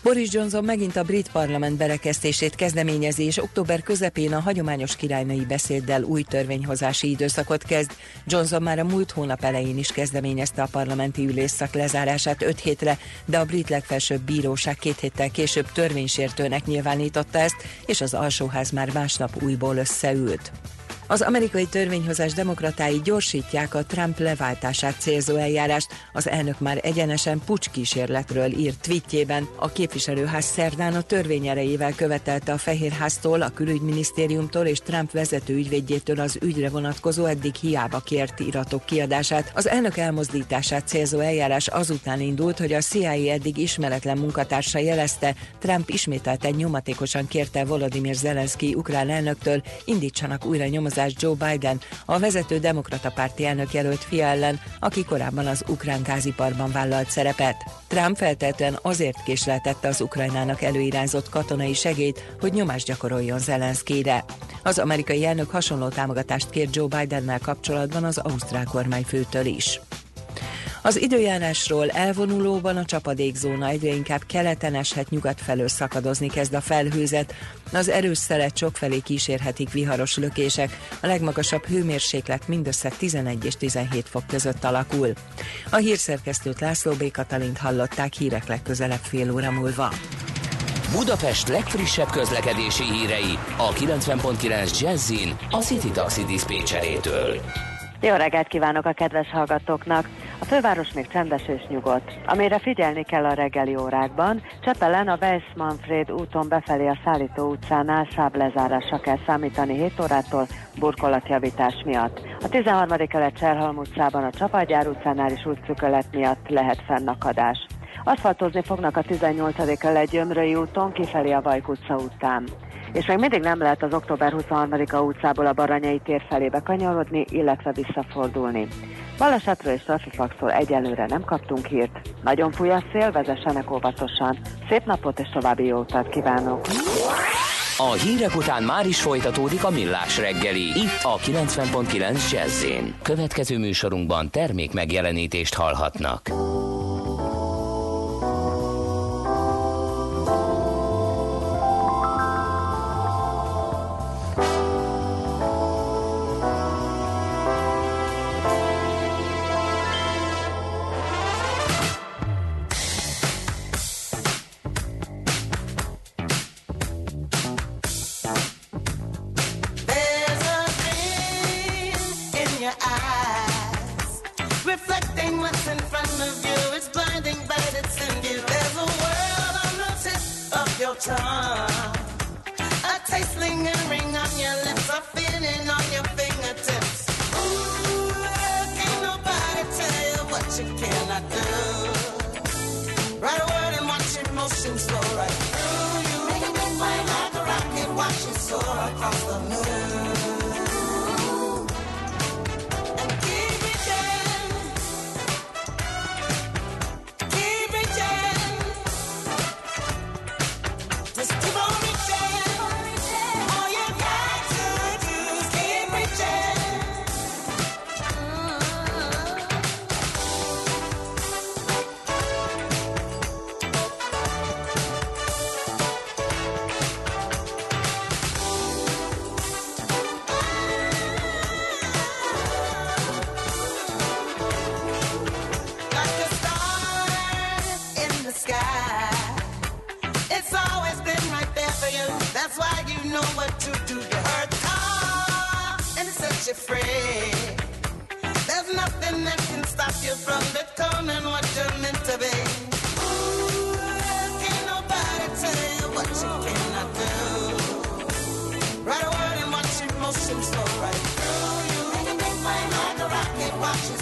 S10: Boris Johnson megint a brit parlament berekeztését kezdeményezi, és október közepén a hagyományos királynői beszéddel új törvényhozási időszakot kezd. Johnson már a múlt hónap elején is kezdeményezte a parlamenti ülésszak lezárását öt hétre, de a brit legfelsőbb bíróság két héttel később törvénysértőnek nyilvánította ezt, és az alsóház már másnap újból összeült. Az amerikai törvényhozás demokratái gyorsítják a Trump leváltását célzó eljárást. Az elnök már egyenesen pucskísérletről írt tweetjében. A képviselőház szerdán a törvény erejével követelte a Fehérháztól, a külügyminisztériumtól és Trump vezető ügyvédjétől az ügyre vonatkozó eddig hiába kért iratok kiadását. Az elnök elmozdítását célzó eljárás azután indult, hogy a CIA eddig ismeretlen munkatársa jelezte, Trump ismételten nyomatékosan kérte Volodymyr Zelenszky ukrán elnöktől, indítsanak újra nyomozást nyomozást Joe Biden, a vezető demokrata párti elnök jelölt fia ellen, aki korábban az ukrán gáziparban vállalt szerepet. Trump feltétlenül azért késleltette az Ukrajnának előirányzott katonai segélyt, hogy nyomást gyakoroljon Zelenszkére. Az amerikai elnök hasonló támogatást kért Joe Bidennel kapcsolatban az ausztrál kormányfőtől is. Az időjárásról elvonulóban a csapadékzóna egyre inkább keleten eshet, nyugat felől szakadozni kezd a felhőzet. Az erős szelet sokfelé kísérhetik viharos lökések, a legmagasabb hőmérséklet mindössze 11 és 17 fok között alakul. A hírszerkesztőt László B. Katalint hallották hírek legközelebb fél óra múlva.
S1: Budapest legfrissebb közlekedési hírei a 90.9 Jazzin a City Taxi Dispécsejétől.
S11: Jó reggelt kívánok a kedves hallgatóknak! A főváros még csendes és nyugodt. Amire figyelni kell a reggeli órákban, Csepelen a Weiss Manfred úton befelé a Szállító utcánál lezárásra kell számítani 7 órától burkolatjavítás miatt. A 13. kelet Cserhalm utcában a Csapadgyár utcánál is útszükölet miatt lehet fennakadás. Aszfaltozni fognak a 18. kelet Gyömrői úton kifelé a Vajk utca után és még mindig nem lehet az október 23-a utcából a Baranyai tér felé bekanyarodni, illetve visszafordulni. Balesetről és trafifaxról egyelőre nem kaptunk hírt. Nagyon fúj a szél, vezessenek óvatosan. Szép napot és további jó utat kívánok!
S1: A hírek után már is folytatódik a millás reggeli, itt a 90.9 jazz Következő műsorunkban termék megjelenítést hallhatnak.
S12: almost seems so right. through you really make my heart go rocket watch it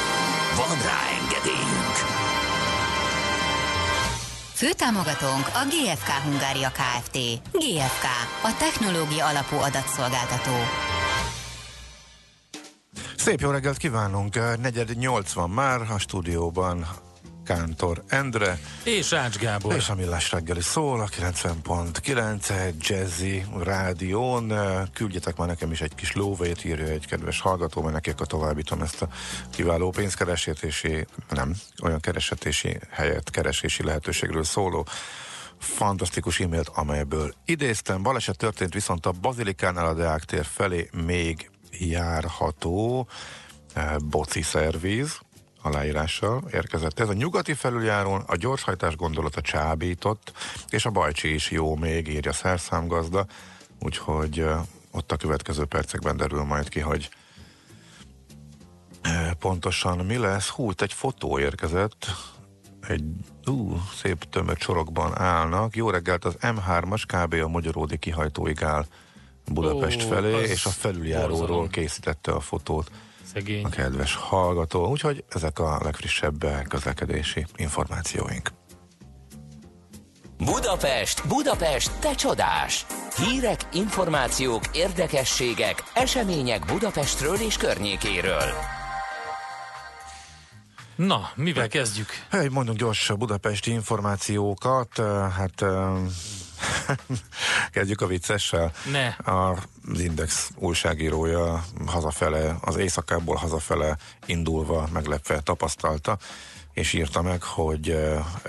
S1: van rá engedélyünk.
S13: Főtámogatónk a GFK Hungária Kft. GFK, a technológia alapú adatszolgáltató.
S3: Szép jó reggelt kívánunk! 4.80 már a stúdióban Kántor Endre.
S4: És Ács Gábor.
S3: És a Millás reggeli szól a 90.9 Jazzy rádión. Küldjetek már nekem is egy kis lóvét, írja egy kedves hallgató, mert nekik a továbbítom ezt a kiváló pénzkeresési, nem, olyan keresetési helyet, keresési lehetőségről szóló fantasztikus e-mailt, amelyből idéztem. Baleset történt viszont a Bazilikánál a Deák tér felé még járható eh, boci szervíz aláírással érkezett. Ez a nyugati felüljárón a gyorshajtás gondolata csábított, és a bajcsi is jó még, írja szerszámgazda, úgyhogy ott a következő percekben derül majd ki, hogy pontosan mi lesz. Hú, egy fotó érkezett, egy ú, szép tömött sorokban állnak. Jó reggelt, az M3-as kb. a Magyaródi kihajtóig áll Budapest
S4: Ó,
S3: felé, és a felüljáróról
S4: borzalom.
S3: készítette a fotót
S4: Szegény.
S3: a kedves hallgató. Úgyhogy ezek a legfrissebb közlekedési információink.
S1: Budapest, Budapest, te csodás! Hírek, információk, érdekességek, események Budapestről és környékéről.
S4: Na, mivel kezdjük?
S3: Hey, mondunk gyors budapesti információkat. Hát [laughs] kezdjük a viccessel.
S4: Ne.
S3: Az Index újságírója hazafele, az éjszakából hazafele indulva meglepve tapasztalta, és írta meg, hogy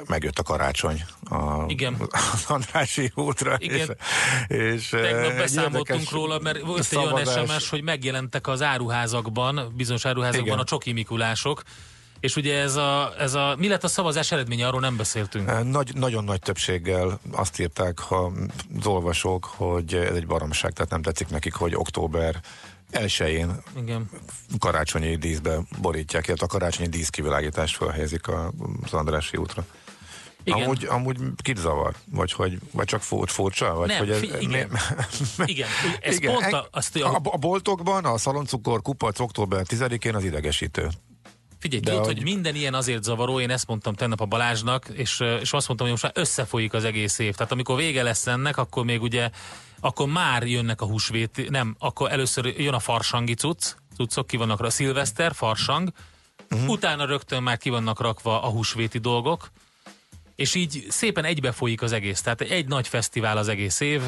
S3: megjött a karácsony a,
S4: Igen. [laughs]
S3: az Andrási útra.
S4: Igen.
S3: És, és
S4: Tegnap beszámoltunk róla, mert volt egy olyan. SMS, hogy megjelentek az áruházakban, bizonyos áruházakban
S3: Igen.
S4: a csoki Mikulások, és ugye ez a, ez a, mi lett a szavazás eredménye, arról nem beszéltünk.
S3: Nagy, nagyon nagy többséggel azt írták ha az olvasók, hogy ez egy baromság, tehát nem tetszik nekik, hogy október elsőjén
S4: Igen.
S3: karácsonyi díszbe borítják, illetve a karácsonyi díszkivilágítást felhelyezik a- az Andrási útra.
S4: Igen.
S3: Amúgy, amúgy kit zavar? Vagy, hogy, vagy csak fur, furcsa? Vagy
S4: Nem,
S3: hogy
S4: fi- igen. Igen, ez
S3: Igen,
S4: pont
S3: eng-
S4: a, azt,
S3: a,
S4: a
S3: boltokban a szaloncukor kupac október 10-én az idegesítő.
S4: Figyelj, tudod,
S3: hogy-
S4: hogy minden ilyen azért zavaró, én ezt mondtam tegnap a Balázsnak, és, és azt mondtam, hogy most már összefolyik az egész év. Tehát amikor vége lesz ennek, akkor még ugye, akkor már jönnek a húsvét, nem, akkor először jön a farsangi cucc, cuccok ki vannak, a szilveszter, farsang, uh-huh. utána rögtön már ki vannak rakva a húsvéti dolgok, és így szépen egybe folyik az egész. Tehát egy nagy fesztivál az egész év,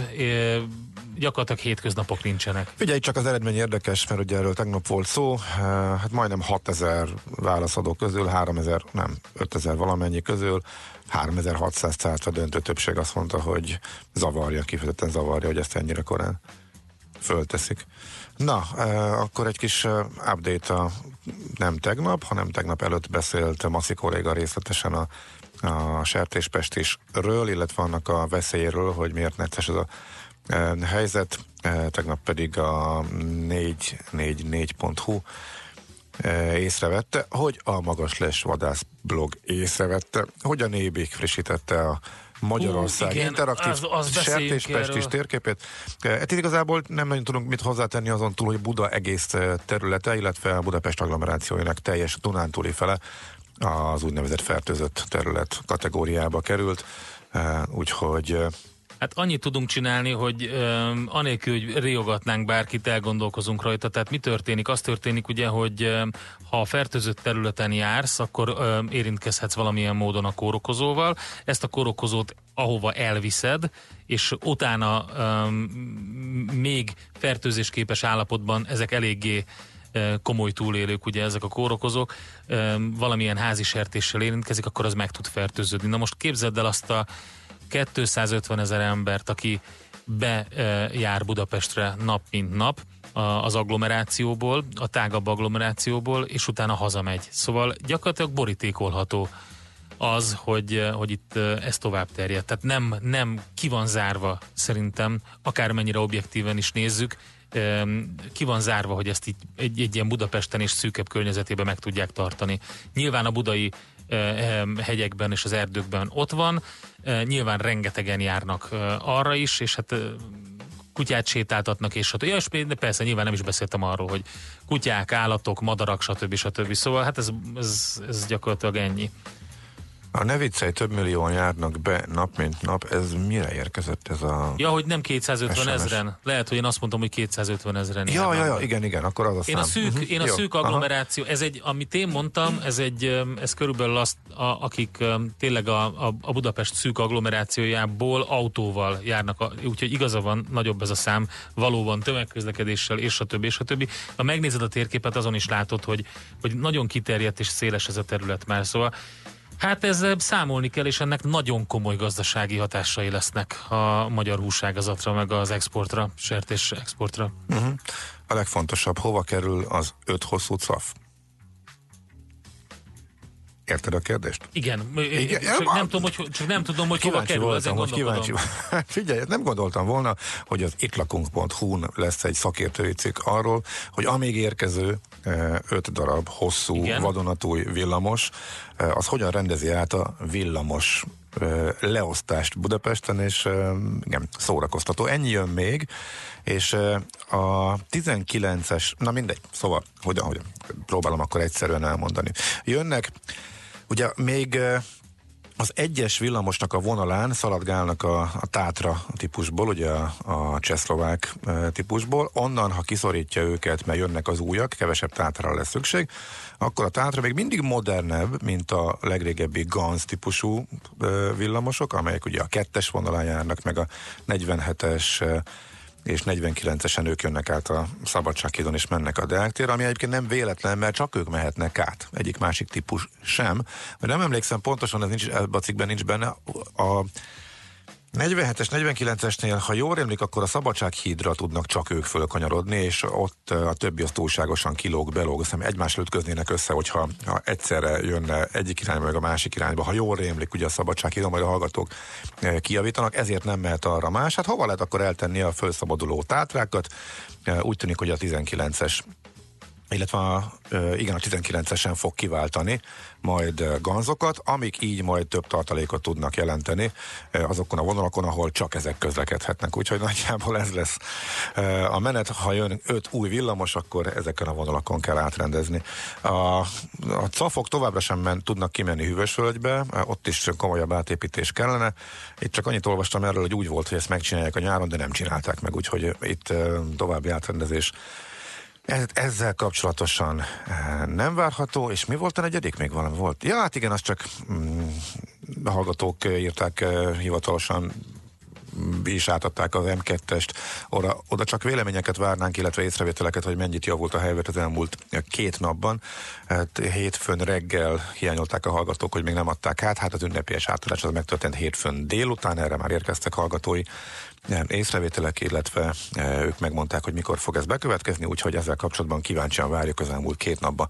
S4: gyakorlatilag hétköznapok nincsenek.
S3: Figyelj, csak az eredmény érdekes, mert ugye erről tegnap volt szó, hát majdnem 6000 válaszadó közül, 3000, nem, 5000 valamennyi közül, 3600 tehát a döntő többség azt mondta, hogy zavarja, kifejezetten zavarja, hogy ezt ennyire korán fölteszik. Na, eh, akkor egy kis eh, update a nem tegnap, hanem tegnap előtt beszélt Maszi kolléga részletesen a, a sertéspestisről, illetve annak a veszélyéről, hogy miért necces ez a eh, helyzet. Eh, tegnap pedig a 444.hu eh, észrevette, hogy a Magasles Vadász blog észrevette, hogy a Nébik frissítette a Magyarország
S4: Hú, igen,
S3: interaktív
S4: az- az
S3: sertéspestis térképét. Hát itt igazából nem nagyon tudunk mit hozzátenni azon túl, hogy Buda egész területe, illetve a Budapest agglomerációjának teljes Dunántúli fele az úgynevezett fertőzött terület kategóriába került, Eh, úgyhogy eh,
S4: Hát annyit tudunk csinálni, hogy um, anélkül, hogy riogatnánk bárkit, elgondolkozunk rajta. Tehát mi történik? Az történik ugye, hogy um, ha a fertőzött területen jársz, akkor um, érintkezhetsz valamilyen módon a kórokozóval. Ezt a kórokozót ahova elviszed, és utána um, még fertőzésképes állapotban ezek eléggé komoly túlélők, ugye ezek a kórokozók, valamilyen házi sertéssel érintkezik, akkor az meg tud fertőződni. Na most képzeld el azt a 250 ezer embert, aki bejár Budapestre nap mint nap az agglomerációból, a tágabb agglomerációból, és utána hazamegy. Szóval gyakorlatilag borítékolható az, hogy, hogy itt ez tovább terjed. Tehát nem, nem ki van zárva szerintem, akármennyire objektíven is nézzük, ki van zárva, hogy ezt így egy, egy ilyen Budapesten és szűkebb környezetében meg tudják tartani. Nyilván a budai hegyekben és az erdőkben ott van, nyilván rengetegen járnak arra is, és hát kutyát sétáltatnak, és stb. Ja, és persze nyilván nem is beszéltem arról, hogy kutyák, állatok, madarak, stb. stb. Szóval hát ez, ez, ez gyakorlatilag ennyi.
S3: A ne viccelj, több millióan járnak be nap mint nap, ez mire érkezett ez a...
S4: Ja, hogy nem 250
S3: SMS.
S4: ezren. Lehet, hogy én azt mondtam, hogy 250 ezren.
S3: Ja,
S4: járnak
S3: ja, ja, igen, igen, akkor az a
S4: Én a
S3: szám.
S4: szűk,
S3: Mhm,
S4: én a
S3: jó,
S4: szűk
S3: aha.
S4: agglomeráció, ez egy, amit én mondtam, ez egy, ez körülbelül azt, a, akik tényleg a, a, a Budapest szűk agglomerációjából autóval járnak, a- úgyhogy igaza van, nagyobb ez a szám, valóban tömegközlekedéssel, és a többi, és a többi. Ha megnézed a térképet, azon is látod, hogy, hogy nagyon kiterjedt és széles ez a terület már, szóval Hát ezzel számolni kell, és ennek nagyon komoly gazdasági hatásai lesznek a magyar húságazatra, meg az exportra, sertés exportra.
S3: Uh-huh. A legfontosabb, hova kerül az öt hosszú caf? Érted a kérdést?
S4: Igen,
S3: Igen,
S4: csak, nem tudom, hogy, csak nem tudom, hogy hova kerül, ezen
S3: voltam, hogy
S4: gondolkodom.
S3: kíváncsi. [laughs] Figyelj, nem gondoltam volna, hogy az ittlakunk.hu-n lesz egy szakértői cikk arról, hogy amíg érkező öt darab hosszú
S4: Igen.
S3: vadonatúj villamos, az hogyan rendezi át a villamos leosztást Budapesten, és igen, szórakoztató. Ennyi jön még, és a 19-es, na mindegy, szóval, hogyan, hogyan, próbálom akkor egyszerűen elmondani. Jönnek, ugye még az egyes villamosnak a vonalán szaladgálnak a, a Tátra típusból, ugye a, a csehszlovák típusból, onnan, ha kiszorítja őket, mert jönnek az újak, kevesebb Tátra lesz szükség, akkor a Tátra még mindig modernebb, mint a legrégebbi Gans típusú villamosok, amelyek ugye a kettes vonalán járnak, meg a 47-es e, és 49-esen ők jönnek át a Szabadsághídon és mennek a Deák térre, ami egyébként nem véletlen, mert csak ők mehetnek át, egyik másik típus sem. Mert nem emlékszem pontosan, ez nincs, a cikkben nincs benne, a 47-es, 49-esnél, ha jól emlik, akkor a Szabadsághídra tudnak csak ők fölkanyarodni, és ott a többi az túlságosan kilóg, belóg, hiszem egymással ütköznének össze, hogyha ha egyszerre jönne egyik irányba, meg a másik irányba. Ha jól rémlik, ugye a Szabadsághídon, majd a hallgatók kijavítanak, ezért nem mehet arra más. Hát hova lehet akkor eltenni a felszabaduló tátrákat? Úgy tűnik, hogy a 19-es illetve a, igen, a 19-esen fog kiváltani majd ganzokat, amik így majd több tartalékot tudnak jelenteni azokon a vonalakon, ahol csak ezek közlekedhetnek. Úgyhogy nagyjából ez lesz a menet. Ha jön öt új villamos, akkor ezeken a vonalakon kell átrendezni. A, a cafok továbbra sem men, tudnak kimenni Hűvösvölgybe, ott is komolyabb átépítés kellene. Itt csak annyit olvastam erről, hogy úgy volt, hogy ezt megcsinálják a nyáron, de nem csinálták meg, úgyhogy itt további átrendezés ez, ezzel kapcsolatosan eh, nem várható, és mi volt a negyedik? Még valami volt? Ja, hát igen, azt csak mm, a hallgatók eh, írták eh, hivatalosan mm, is átadták az M2-est, oda, oda csak véleményeket várnánk, illetve észrevételeket, hogy mennyit javult a helyzet az elmúlt két napban. Hát hétfőn reggel hiányolták a hallgatók, hogy még nem adták át, hát az ünnepélyes átadás az megtörtént hétfőn délután, erre már érkeztek hallgatói észrevételek, illetve e, ők megmondták, hogy mikor fog ez bekövetkezni, úgyhogy ezzel kapcsolatban kíváncsian várjuk az elmúlt két napban,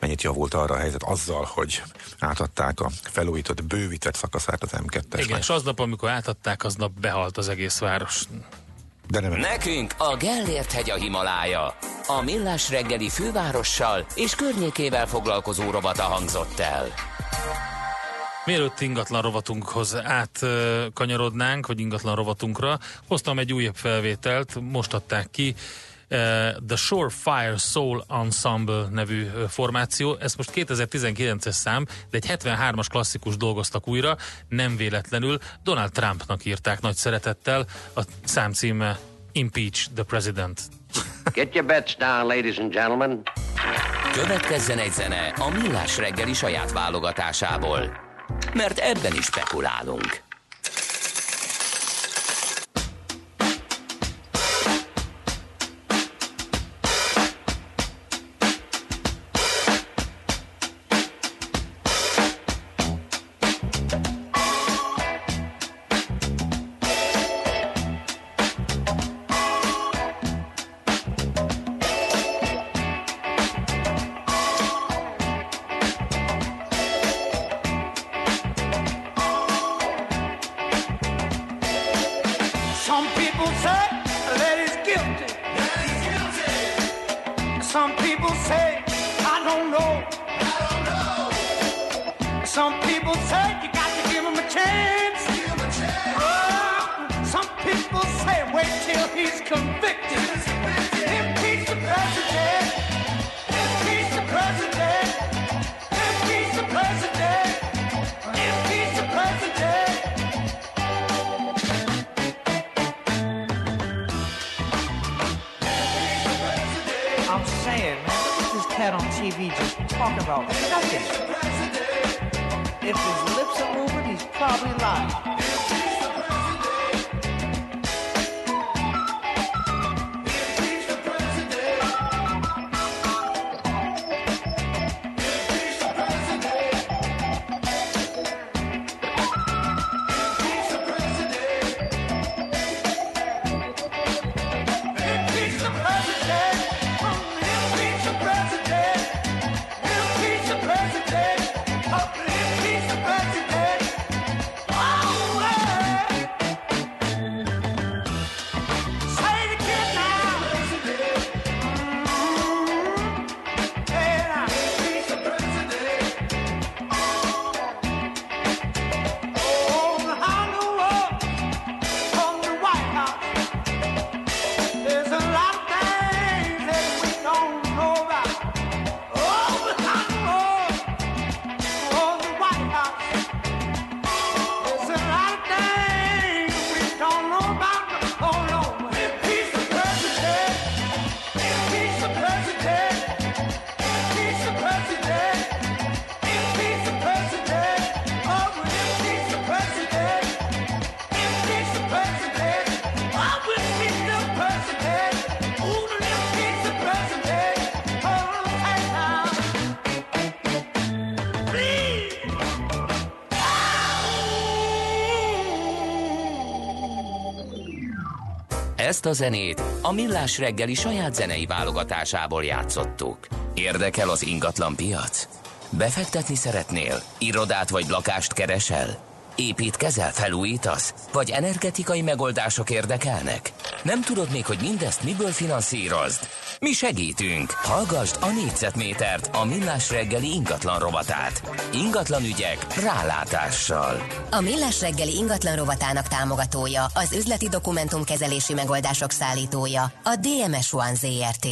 S3: mennyit javult arra a helyzet azzal, hogy átadták a felújított, bővített szakaszát az M2-esnek.
S4: Igen, és aznap, amikor átadták, aznap behalt az egész város.
S3: De nem
S1: Nekünk a Gellért hegy a Himalája. A Millás reggeli fővárossal és környékével foglalkozó rovata hangzott el.
S4: Mielőtt ingatlan rovatunkhoz átkanyarodnánk, vagy ingatlan rovatunkra, hoztam egy újabb felvételt, most adták ki, eh, The Shorefire Soul Ensemble nevű eh, formáció. Ez most 2019-es szám, de egy 73-as klasszikus dolgoztak újra, nem véletlenül. Donald Trumpnak írták nagy szeretettel, a szám címe Impeach the President.
S14: Get your bets down, ladies and gentlemen.
S1: Következzen egy zene a Millás reggeli saját válogatásából. Mert ebben is spekulálunk. Ezt a zenét a Millás reggeli saját zenei válogatásából játszottuk. Érdekel az ingatlan piac? Befektetni szeretnél? Irodát vagy lakást keresel? Építkezel, felújítasz? Vagy energetikai megoldások érdekelnek? Nem tudod még, hogy mindezt miből finanszírozd? Mi segítünk! Hallgasd a négyzetmétert, a Millás reggeli ingatlan rovatát. Ingatlan ügyek rálátással.
S15: A Millás reggeli ingatlan rovatának támogatója, az üzleti dokumentumkezelési megoldások szállítója, a DMS One ZRT.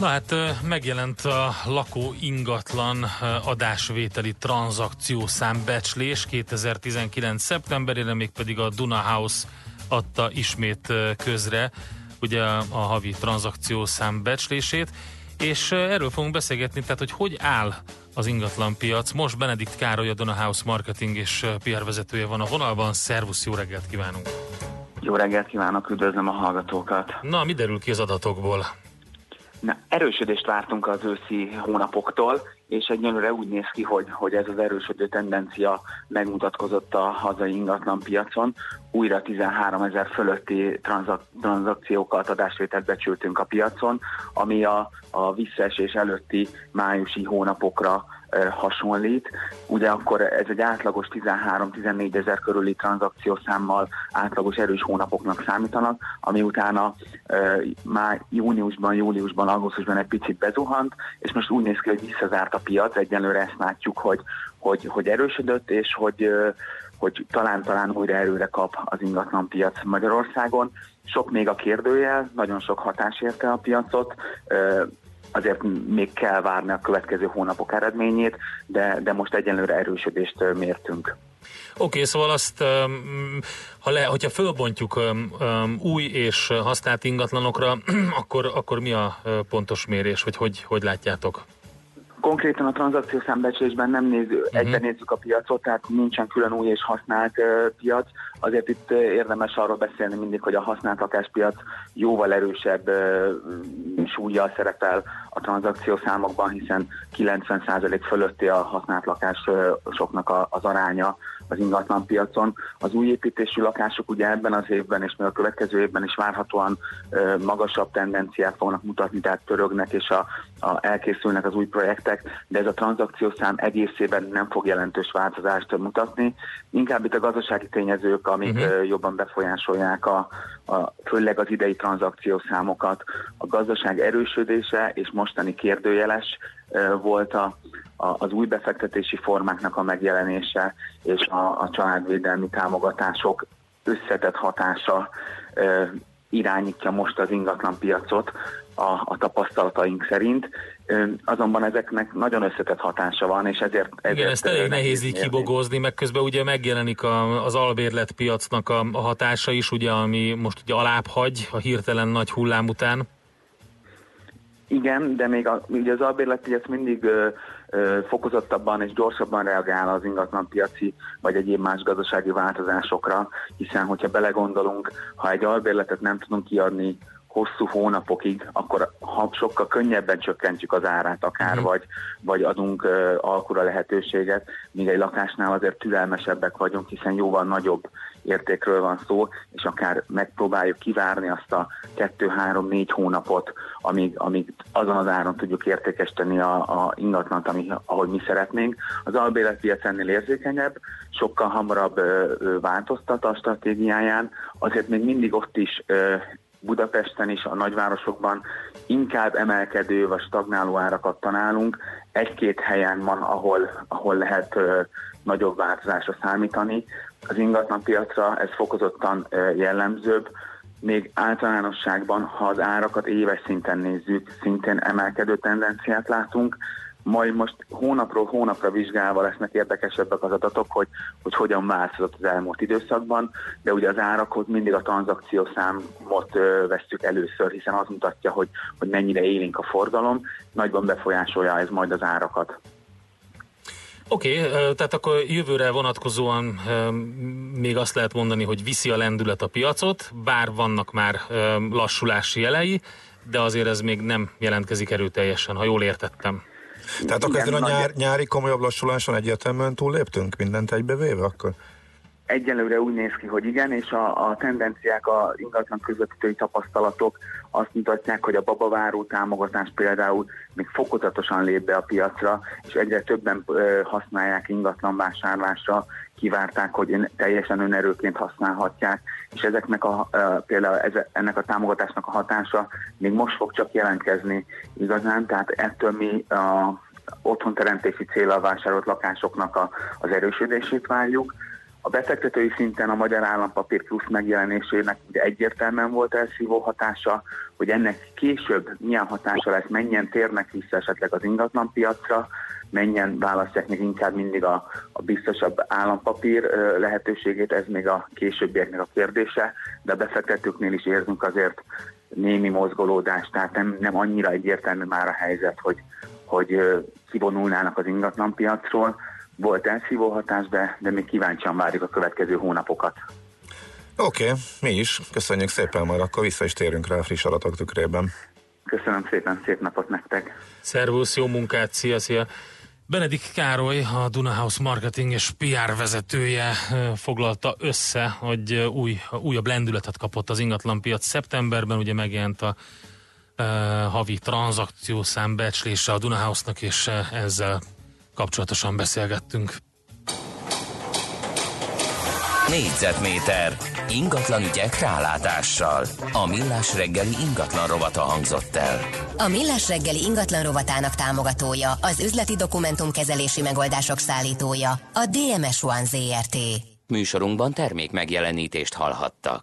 S4: Na hát megjelent a lakó ingatlan adásvételi tranzakciószám becslés 2019. szeptemberére, mégpedig a Duna House adta ismét közre ugye a havi tranzakciószám becslését, és erről fogunk beszélgetni, tehát hogy hogy áll az ingatlan piac. Most Benedikt Károly, a Duna House marketing és PR vezetője van a vonalban. Szervusz, jó reggelt kívánunk!
S16: Jó reggelt kívánok, üdvözlöm a hallgatókat!
S4: Na, mi derül ki az adatokból?
S16: Na, erősödést vártunk az őszi hónapoktól, és egyelőre úgy néz ki, hogy, hogy ez az erősödő tendencia megmutatkozott a hazai ingatlan piacon. Újra 13 ezer fölötti tranzak, tranzakciókat, adásvételt becsültünk a piacon, ami a, a visszaesés előtti májusi hónapokra hasonlít. Ugye akkor ez egy átlagos 13-14 ezer körüli tranzakciószámmal átlagos erős hónapoknak számítanak, ami utána eh, már júniusban, júliusban, augusztusban egy picit bezuhant, és most úgy néz ki, hogy visszazárt a piac, egyelőre ezt látjuk, hogy, hogy, hogy erősödött, és hogy, hogy talán-talán újra erőre kap az ingatlan piac Magyarországon. Sok még a kérdőjel, nagyon sok hatás érte a piacot, azért még kell várni a következő hónapok eredményét, de, de most egyenlőre erősödést mértünk.
S4: Oké, okay, szóval azt, ha le, hogyha fölbontjuk új és használt ingatlanokra, [clears throat] akkor, akkor mi a pontos mérés, vagy hogy, hogy látjátok?
S16: Konkrétan a tranzakciószámbecslésben nem néző, uh-huh. egyben nézzük a piacot, tehát nincsen külön új és használt uh, piac. Azért itt uh, érdemes arról beszélni mindig, hogy a használt lakáspiac jóval erősebb uh, súlyjal szerepel a tranzakciószámokban, hiszen 90% fölötti a használt lakásoknak a, az aránya az ingatlan piacon. Az új építésű lakások ugye ebben az évben és még a következő évben is várhatóan magasabb tendenciát fognak mutatni, tehát törögnek és a, a, elkészülnek az új projektek, de ez a tranzakciószám egészében nem fog jelentős változást mutatni. Inkább itt a gazdasági tényezők, amik uh-huh. jobban befolyásolják a, a, főleg az idei tranzakciószámokat. A gazdaság erősödése és mostani kérdőjeles volt a, a, az új befektetési formáknak a megjelenése és a, a családvédelmi támogatások összetett hatása irányítja most az ingatlan piacot a, a tapasztalataink szerint. Azonban ezeknek nagyon összetett hatása van, és ezért... ezért
S4: Igen, ezt elég nehéz így kibogozni, meg közben ugye megjelenik a, az albérlet piacnak a, a hatása is, ugye, ami most ugye alább hagy a hirtelen nagy hullám után.
S16: Igen, de még a, ugye az albérletpiac mindig ö, ö, fokozottabban és gyorsabban reagál az ingatlanpiaci vagy egyéb más gazdasági változásokra, hiszen hogyha belegondolunk, ha egy albérletet nem tudunk kiadni hosszú hónapokig, akkor ha sokkal könnyebben csökkentjük az árát akár,
S4: Mhm.
S16: vagy, vagy adunk uh, alkura lehetőséget, míg egy lakásnál azért türelmesebbek vagyunk, hiszen jóval nagyobb értékről van szó, és akár megpróbáljuk kivárni azt a 2-3-4 hónapot, amíg, amíg azon az áron tudjuk értékesíteni a, a ingatlant, ami, ahogy mi szeretnénk. Az albérletpiac ennél érzékenyebb, sokkal hamarabb ö, ö, változtat a stratégiáján, azért még mindig ott is ö, Budapesten is, a nagyvárosokban inkább emelkedő vagy stagnáló árakat találunk. Egy-két helyen van, ahol, ahol lehet ö, nagyobb változásra számítani. Az ingatlan piacra ez fokozottan jellemzőbb, még általánosságban, ha az árakat éves szinten nézzük, szintén emelkedő tendenciát látunk, majd most hónapról hónapra vizsgálva lesznek érdekesebbek az adatok, hogy, hogy hogyan változott az elmúlt időszakban, de ugye az árakhoz mindig a tranzakciószámot ö, vesszük először, hiszen az mutatja, hogy, hogy mennyire élénk a forgalom, nagyban befolyásolja ez majd az árakat.
S4: Oké, okay, tehát akkor jövőre vonatkozóan még azt lehet mondani, hogy viszi a lendület a piacot, bár vannak már lassulási jelei, de azért ez még nem jelentkezik erőteljesen, ha jól értettem.
S3: Tehát akkor ezen a nyár, nyári komolyabb lassuláson egyértelműen túlléptünk mindent egybevéve akkor?
S16: Egyelőre úgy néz ki, hogy igen, és a, a tendenciák, a ingatlan közvetítői tapasztalatok azt mutatják, hogy a babaváró támogatás például még fokozatosan lép be a piacra, és egyre többen ö, használják ingatlan vásárlásra, kivárták, hogy ön, teljesen önerőként használhatják, és ezeknek a, ö, például ez, ennek a támogatásnak a hatása még most fog csak jelentkezni igazán, tehát ettől mi a otthonteremtési célral vásárolt lakásoknak a, az erősödését várjuk, a befektetői szinten a Magyar Állampapír Plusz megjelenésének ugye egyértelműen volt elszívó hatása, hogy ennek később milyen hatása lesz, mennyien térnek vissza esetleg az ingatlanpiacra, mennyien választják még inkább mindig a, a biztosabb állampapír lehetőségét, ez még a későbbieknek a kérdése, de a befektetőknél is érzünk azért némi mozgolódást, tehát nem, nem annyira egyértelmű már a helyzet, hogy, hogy kivonulnának az ingatlanpiacról, volt elszívó hatás, de, de még kíváncsian várjuk a következő hónapokat.
S3: Oké, okay, mi is. Köszönjük szépen, majd akkor vissza is térünk rá a friss adatok tükrében.
S16: Köszönöm szépen, szép napot nektek!
S4: Szervusz, jó munkát, szia, szia! Benedik Károly, a Dunahouse marketing és PR vezetője foglalta össze, hogy új, újabb lendületet kapott az ingatlanpiac szeptemberben, ugye megjelent a uh, havi tranzakciószám becslése a Dunahouse-nak, és ezzel kapcsolatosan beszélgettünk.
S1: Négyzetméter ingatlan ügyek rálátással. A Millás reggeli ingatlan rovata hangzott el.
S15: A Millás reggeli ingatlan rovatának támogatója, az üzleti dokumentumkezelési megoldások szállítója, a DMS One ZRT.
S1: Műsorunkban termék megjelenítést hallhattak.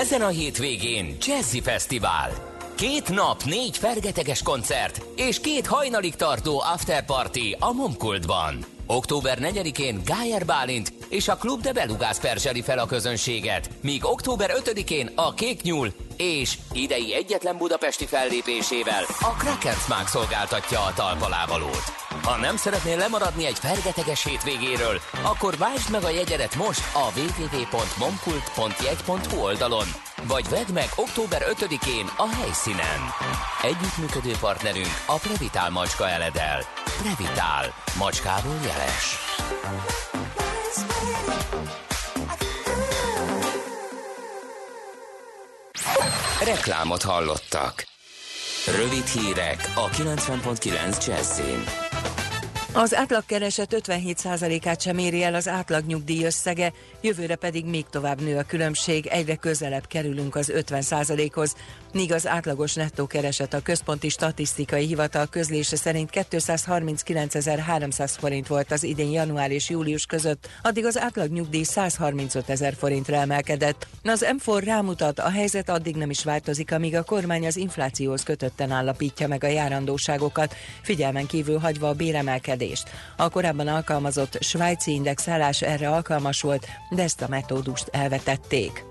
S1: Ezen a hétvégén Jazzy Fesztivál. Két nap, négy fergeteges koncert és két hajnalig tartó afterparty a Momkultban. Október 4-én Gájer Bálint és a Klub de Belugász perzseli fel a közönséget, míg október 5-én a Kék Nyúl és idei egyetlen budapesti fellépésével a Krakersmák szolgáltatja a talpalávalót. Ha nem szeretnél lemaradni egy fergeteges hétvégéről, akkor váltsd meg a jegyedet most a www.momkult.jegy.hu oldalon, vagy vedd meg október 5-én a helyszínen. Együttműködő partnerünk a Previtál Macska Eledel. Previtál. Macskából jeles. Reklámot hallottak. Rövid hírek a 90.9 Jazzin.
S10: Az átlagkereset 57%-át sem éri el az átlagnyugdíj összege, jövőre pedig még tovább nő a különbség, egyre közelebb kerülünk az 50%-hoz, míg az átlagos nettó kereset a Központi Statisztikai Hivatal közlése szerint 239.300 forint volt az idén január és július között, addig az átlagnyugdíj 135 ezer forintra emelkedett. Az M4 rámutat, a helyzet addig nem is változik, amíg a kormány az inflációhoz kötötten állapítja meg a járandóságokat, figyelmen kívül hagyva a béremelkedést. A korábban alkalmazott svájci indexálás erre alkalmas volt, de ezt a metódust elvetették.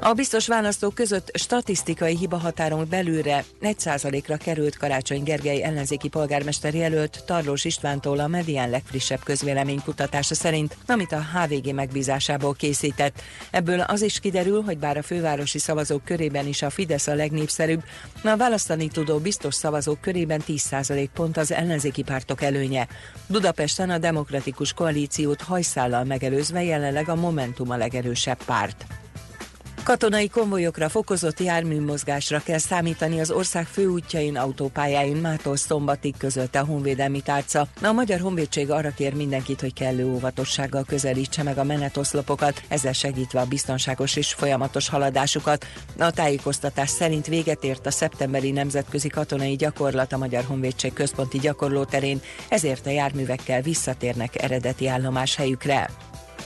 S10: A biztos választók között statisztikai hibahatáron belülre 1%-ra került Karácsony Gergely ellenzéki polgármester jelölt Tarlós Istvántól a Medián legfrissebb közvéleménykutatása szerint, amit a HVG megbízásából készített. Ebből az is kiderül, hogy bár a fővárosi szavazók körében is a Fidesz a legnépszerűbb, a választani tudó biztos szavazók körében 10% pont az ellenzéki pártok előnye. Budapesten a demokratikus koalíciót hajszállal megelőzve jelenleg a Momentum a legerősebb párt. Katonai konvojokra, fokozott járműmozgásra kell számítani az ország főútjain, autópályáin mától szombatig közölte a Honvédelmi Tárca. A Magyar Honvédség arra kér mindenkit, hogy kellő óvatossággal közelítse meg a menetoszlopokat, ezzel segítve a biztonságos és folyamatos haladásukat. A tájékoztatás szerint véget ért a szeptemberi nemzetközi katonai gyakorlat a Magyar Honvédség központi gyakorlóterén, ezért a járművekkel visszatérnek eredeti állomáshelyükre.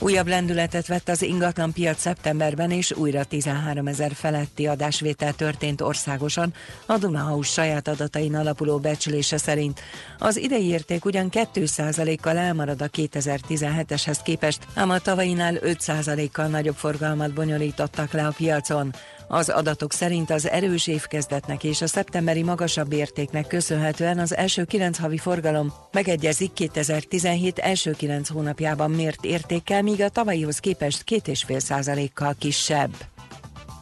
S10: Újabb lendületet vett az ingatlan piac szeptemberben, és újra 13 ezer feletti adásvétel történt országosan, a Dunahaus saját adatain alapuló becslése szerint. Az idei érték ugyan 2%-kal elmarad a 2017-eshez képest, ám a tavainál 5%-kal nagyobb forgalmat bonyolítottak le a piacon. Az adatok szerint az erős évkezdetnek és a szeptemberi magasabb értéknek köszönhetően az első 9 havi forgalom megegyezik 2017 első 9 hónapjában mért értékkel, míg a tavalyihoz képest 2,5%-kal kisebb.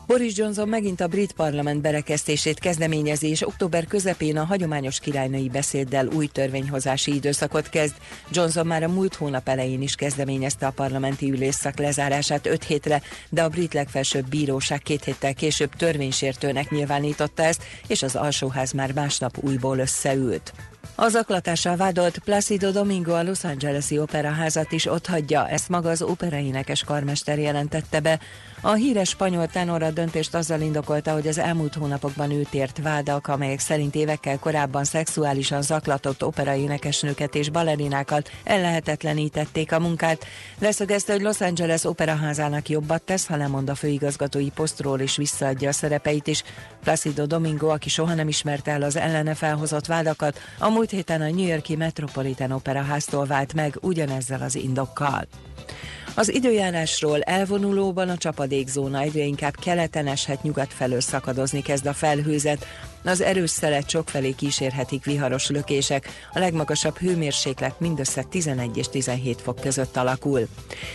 S10: Boris Johnson megint a brit parlament berekesztését kezdeményezi, és október közepén a hagyományos királynői beszéddel új törvényhozási időszakot kezd. Johnson már a múlt hónap elején is kezdeményezte a parlamenti ülésszak lezárását 5 hétre, de a brit legfelsőbb bíróság két héttel később törvénysértőnek nyilvánította ezt, és az alsóház már másnap újból összeült. Az aklatással vádolt Placido Domingo a Los Angeles-i operaházat is otthagyja, ezt maga az operaénekes karmester jelentette be. A híres spanyol tenor a döntést azzal indokolta, hogy az elmúlt hónapokban őt ért vádak, amelyek szerint évekkel korábban szexuálisan zaklatott operaénekesnőket és balerinákat ellehetetlenítették a munkát. Leszögezte, hogy Los Angeles operaházának jobbat tesz, ha lemond a főigazgatói posztról és visszaadja a szerepeit is. Placido Domingo, aki soha nem ismerte el az ellene felhozott vádakat, a múlt héten a New Yorki Metropolitan Operaháztól vált meg ugyanezzel az indokkal. Az időjárásról elvonulóban a csapadékzóna egyre inkább keleten eshet, nyugat felől szakadozni kezd a felhőzet. Az erős szelet sokfelé kísérhetik viharos lökések, a legmagasabb hőmérséklet mindössze 11 és 17 fok között alakul.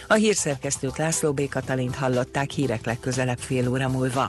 S10: A hírszerkesztőt László B. Katalint hallották hírek legközelebb fél óra múlva.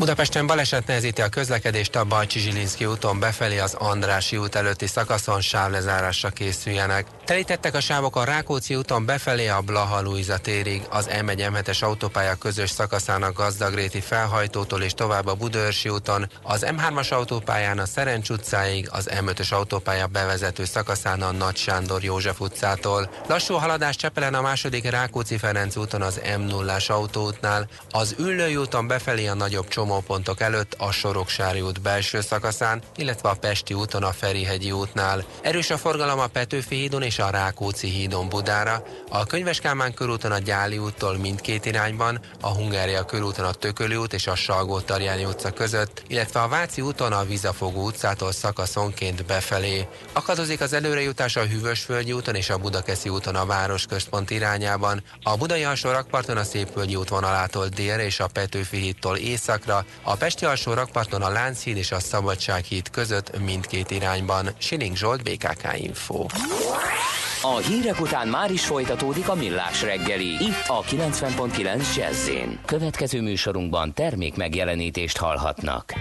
S17: Budapesten baleset nehezíti a közlekedést a Bajcsi Zsilinszki úton befelé az Andrási út előtti szakaszon sávlezárásra készüljenek. Telítettek a sávok a Rákóczi úton befelé a Blaha Luisa térig, az M1 m autópálya közös szakaszának Gazdagréti felhajtótól és tovább a Budaörsi úton, az M3-as autópályán a Szerencs utcáig, az M5-ös autópálya bevezető szakaszán a Nagy Sándor József utcától. Lassú haladás Csepelen a második Rákóczi Ferenc úton az M0-as autóútnál, az Üllői úton befelé a nagyobb csomópontok előtt a Soroksári út belső szakaszán, illetve a Pesti úton a Ferihegyi útnál. Erős a forgalom a Petőfi hídon és a Rákóczi hídon Budára, a Könyves Kálmán körúton a Gyáli úttól mindkét irányban, a Hungária körúton a Tököli út és a salgó tarjányi utca között, illetve a Váci úton a Vizafogó utcától szakaszonként befelé. Akadozik az előrejutás a Hűvösvölgyi úton és a Budakeszi úton a városközpont irányában, a Budai alsó rakparton a Szépvölgyi útvonalától délre és a Petőfi hídtól északra, a Pesti alsó rakparton a Lánchíd és a Szabadsághíd között mindkét irányban. Siling Zsolt, BKK Info.
S18: A hírek után már is folytatódik a millás reggeli. Itt a 90.9 jazz Következő műsorunkban termék megjelenítést hallhatnak.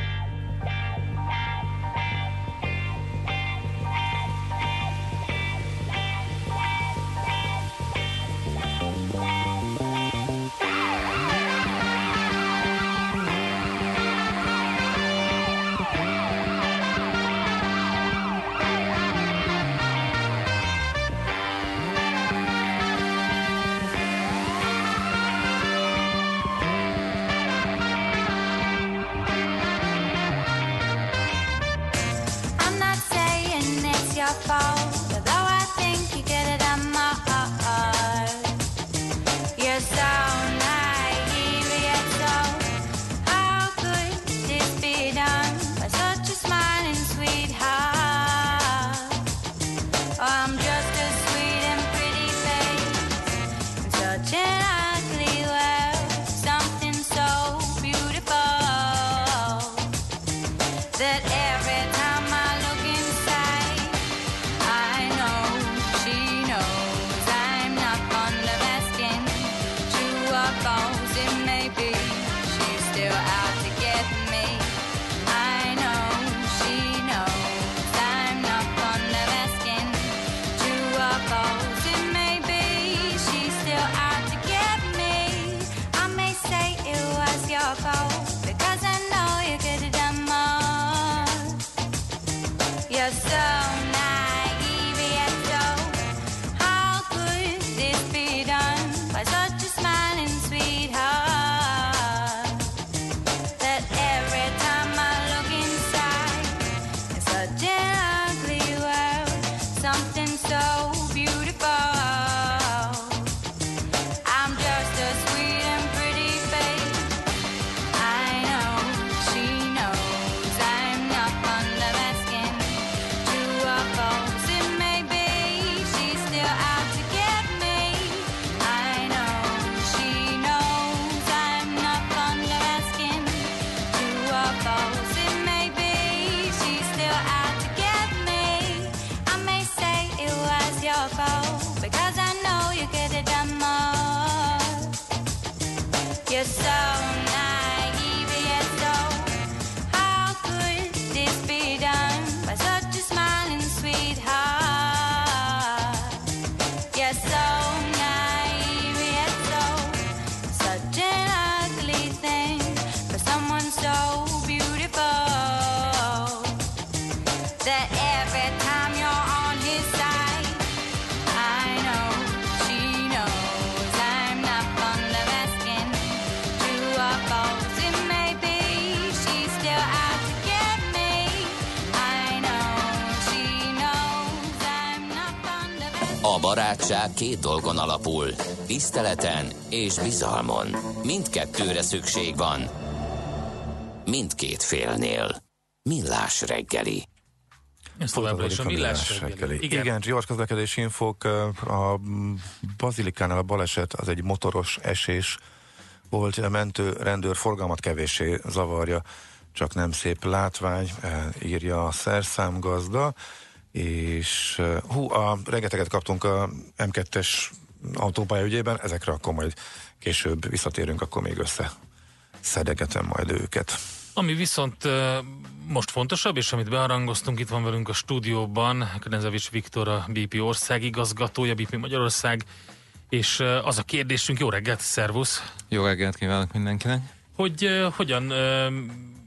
S18: Barátság két dolgon alapul. Tiszteleten és bizalmon. Mindkettőre szükség van. Mindkét félnél. Millás reggeli.
S4: Ez továbbra is a millás reggeli.
S3: Igen, Igen gyors közlekedési infók. A Bazilikánál a baleset az egy motoros esés volt, a mentő rendőr forgalmat kevéssé zavarja, csak nem szép látvány, eh, írja a szerszámgazda, és hú, a rengeteget kaptunk a M2-es autópálya ügyében, ezekre akkor majd később visszatérünk, akkor még össze szedegetem majd őket.
S4: Ami viszont most fontosabb, és amit beharangoztunk, itt van velünk a stúdióban, Knezevics Viktor, a BP országigazgatója, BP Magyarország, és az a kérdésünk, jó reggelt, szervusz!
S19: Jó reggelt kívánok mindenkinek!
S4: Hogy hogyan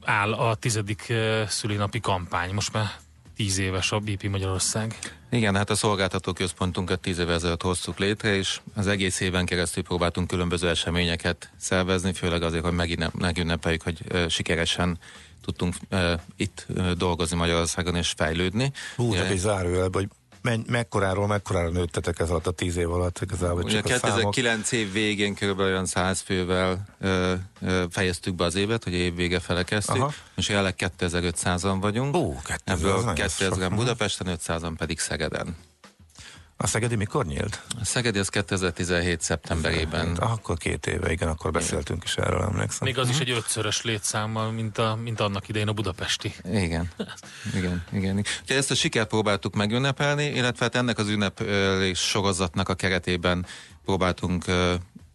S4: áll a tizedik szülinapi kampány? Most már tíz éves a BP Magyarország.
S19: Igen, hát a szolgáltató központunkat tíz évvel ezelőtt hoztuk létre, és az egész éven keresztül próbáltunk különböző eseményeket szervezni, főleg azért, hogy megint- megünnepeljük, hogy sikeresen tudtunk ö, itt ö, dolgozni Magyarországon és fejlődni.
S3: Hú, csak egy zárójelbe, hogy menny, mekkoráról, mekkorára nőttetek ez alatt a tíz év alatt igazából
S19: Ugye
S3: csak a számok.
S19: 2009 év végén kb. olyan 100 fővel ö, ö, fejeztük be az évet, hogy év vége fele kezdtük.
S3: Aha.
S19: Most jelenleg 2500-an vagyunk.
S3: Ó, 2000, az
S19: Ebből
S3: nagyon sok.
S19: 2000-en
S3: Mhm.
S19: Budapesten, 500-an pedig Szegeden.
S3: A Szegedi mikor nyílt?
S19: A Szegedi az 2017 szeptemberében.
S3: Hát, akkor két éve, igen, akkor beszéltünk is erről, emlékszem.
S4: Még az is egy ötszörös létszámmal, mint, a, mint annak idején a budapesti.
S19: Igen, [laughs] igen, igen. Úgyhogy ezt a sikert próbáltuk megünnepelni, illetve hát ennek az ünnepelés sorozatnak a keretében próbáltunk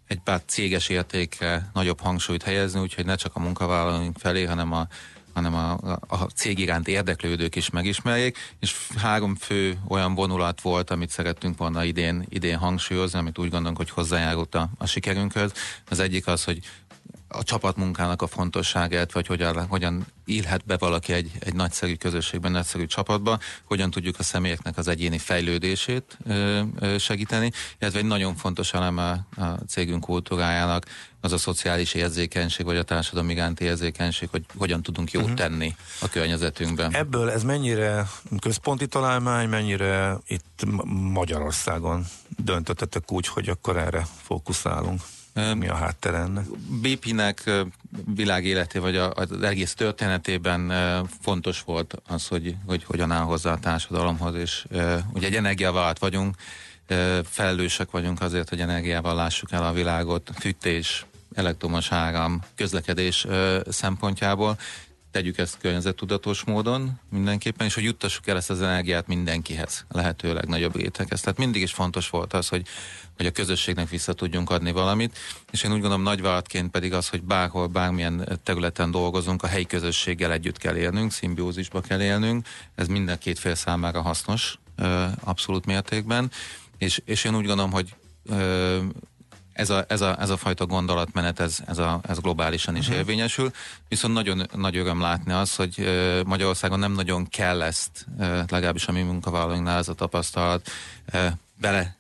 S19: egy pár céges értékre nagyobb hangsúlyt helyezni, úgyhogy ne csak a munkavállalóink felé, hanem a hanem a, a, cég iránt érdeklődők is megismerjék, és három fő olyan vonulat volt, amit szerettünk volna idén, idén hangsúlyozni, amit úgy gondolunk, hogy hozzájárult a, a sikerünkhöz. Az egyik az, hogy a csapatmunkának a fontosságát, vagy hogyan, hogyan illhet be valaki egy, egy nagyszerű közösségben, nagyszerű csapatba, hogyan tudjuk a személyeknek az egyéni fejlődését ö, ö, segíteni, illetve egy nagyon fontos eleme a cégünk kultúrájának az a szociális érzékenység, vagy a társadalom iránti érzékenység, hogy hogyan tudunk jót tenni a környezetünkben.
S3: Ebből ez mennyire központi találmány, mennyire itt Ma- Magyarországon döntöttetek úgy, hogy akkor erre fókuszálunk? Mi a háttere ennek?
S19: BP-nek világéleté, vagy az egész történetében fontos volt az, hogy, hogy hogyan áll hozzá a társadalomhoz, és ugye egy energiavállalat vagyunk, felelősek vagyunk azért, hogy energiával lássuk el a világot, fűtés, elektromos áram, közlekedés szempontjából, tegyük ezt környezettudatos módon mindenképpen, és hogy juttassuk el ezt az energiát mindenkihez, a lehető legnagyobb réteghez. Tehát mindig is fontos volt az, hogy, hogy a közösségnek vissza tudjunk adni valamit, és én úgy gondolom nagyvállalatként pedig az, hogy bárhol, bármilyen területen dolgozunk, a helyi közösséggel együtt kell élnünk, szimbiózisba kell élnünk, ez minden két fél számára hasznos, abszolút mértékben, és, és én úgy gondolom, hogy ez a, ez a, ez a fajta gondolatmenet, ez, ez, a, ez globálisan is
S3: Mhm.
S19: érvényesül, viszont nagyon nagy öröm látni az, hogy Magyarországon nem nagyon kell ezt, legalábbis a mi munkavállalóinknál ez a tapasztalat, bele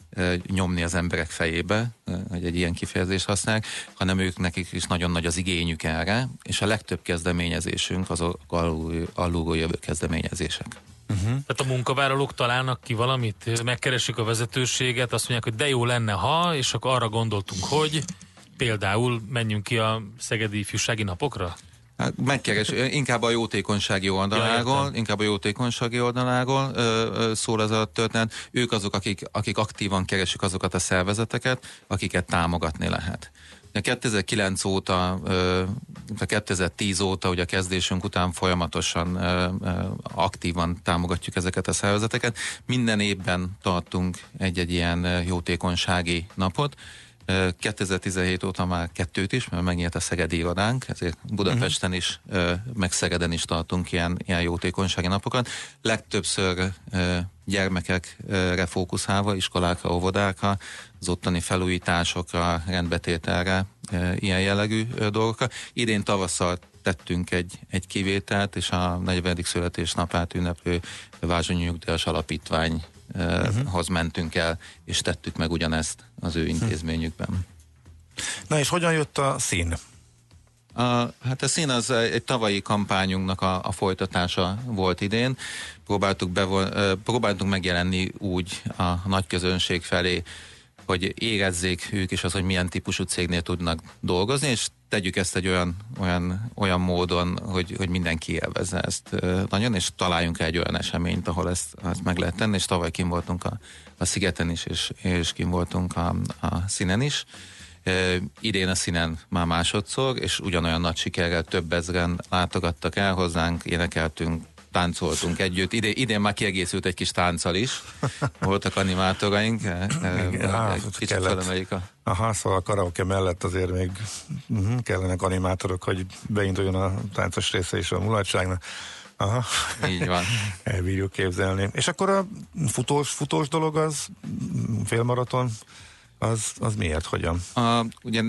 S19: nyomni az emberek fejébe, hogy egy ilyen kifejezést használják, hanem ők nekik is nagyon nagy az igényük erre, és a legtöbb kezdeményezésünk azok alul, alulról jövő kezdeményezések.
S4: Uh-huh. Tehát a munkavállalók találnak ki valamit, megkeresik a vezetőséget, azt mondják, hogy de jó lenne, ha, és akkor arra gondoltunk, hogy például menjünk ki a Szegedi Ifjúsági Napokra?
S19: Hát megkeres, [laughs] inkább a jótékonysági oldaláról,
S4: értem.
S19: inkább a jótékonysági oldaláról ö, ö, szól ez a történet. Ők azok, akik, akik aktívan keresik azokat a szervezeteket, akiket támogatni lehet. Ugye 2009 óta, a 2010 óta, ugye a kezdésünk után folyamatosan aktívan támogatjuk ezeket a szervezeteket. Minden évben tartunk egy-egy ilyen jótékonysági napot. Ö, 2017 óta már kettőt is, mert megnyílt a Szegedi irodánk, ezért Budapesten is, meg Szegeden is tartunk ilyen, ilyen jótékonysági napokat. Legtöbbször gyermekekre fókuszálva, iskolákra, óvodákra, az ottani felújításokra, rendbetételre, ilyen jellegű dolgokra. Idén tavasszal tettünk egy, egy kivételt, és a 40. születésnapát ünneplő Vázsonyi Nyugdíjas Alapítvány hoz mentünk el, és tettük meg ugyanezt az ő intézményükben.
S3: Na és hogyan jött a szín?
S19: A, hát a szín az egy tavalyi kampányunknak a, a folytatása volt idén. Próbáltuk, bevon, ö, próbáltunk megjelenni úgy a nagy közönség felé, hogy érezzék ők is az, hogy milyen típusú cégnél tudnak dolgozni, és tegyük ezt egy olyan, olyan, olyan módon, hogy, hogy mindenki élvezze ezt nagyon, és találjunk egy olyan eseményt, ahol ezt, ezt meg lehet tenni, és tavaly kim voltunk a, a Szigeten is, és, és kim voltunk a, a színen is. Uh, idén a színen már másodszor, és ugyanolyan nagy sikerrel több ezren látogattak el hozzánk, énekeltünk, táncoltunk együtt. Idén, idén már kiegészült egy kis tánccal is. Voltak animátoraink.
S3: ott
S19: Kicsit felemeljük a
S3: Aha, szóval a karaoke mellett azért még uh, kellenek animátorok, hogy beinduljon a táncos része is a mulatságnak. Aha.
S19: Így van. [laughs]
S3: Elbírjuk képzelni. És akkor a futós, futós dolog az mm, félmaraton, az, az miért, hogyan?
S19: A, ugye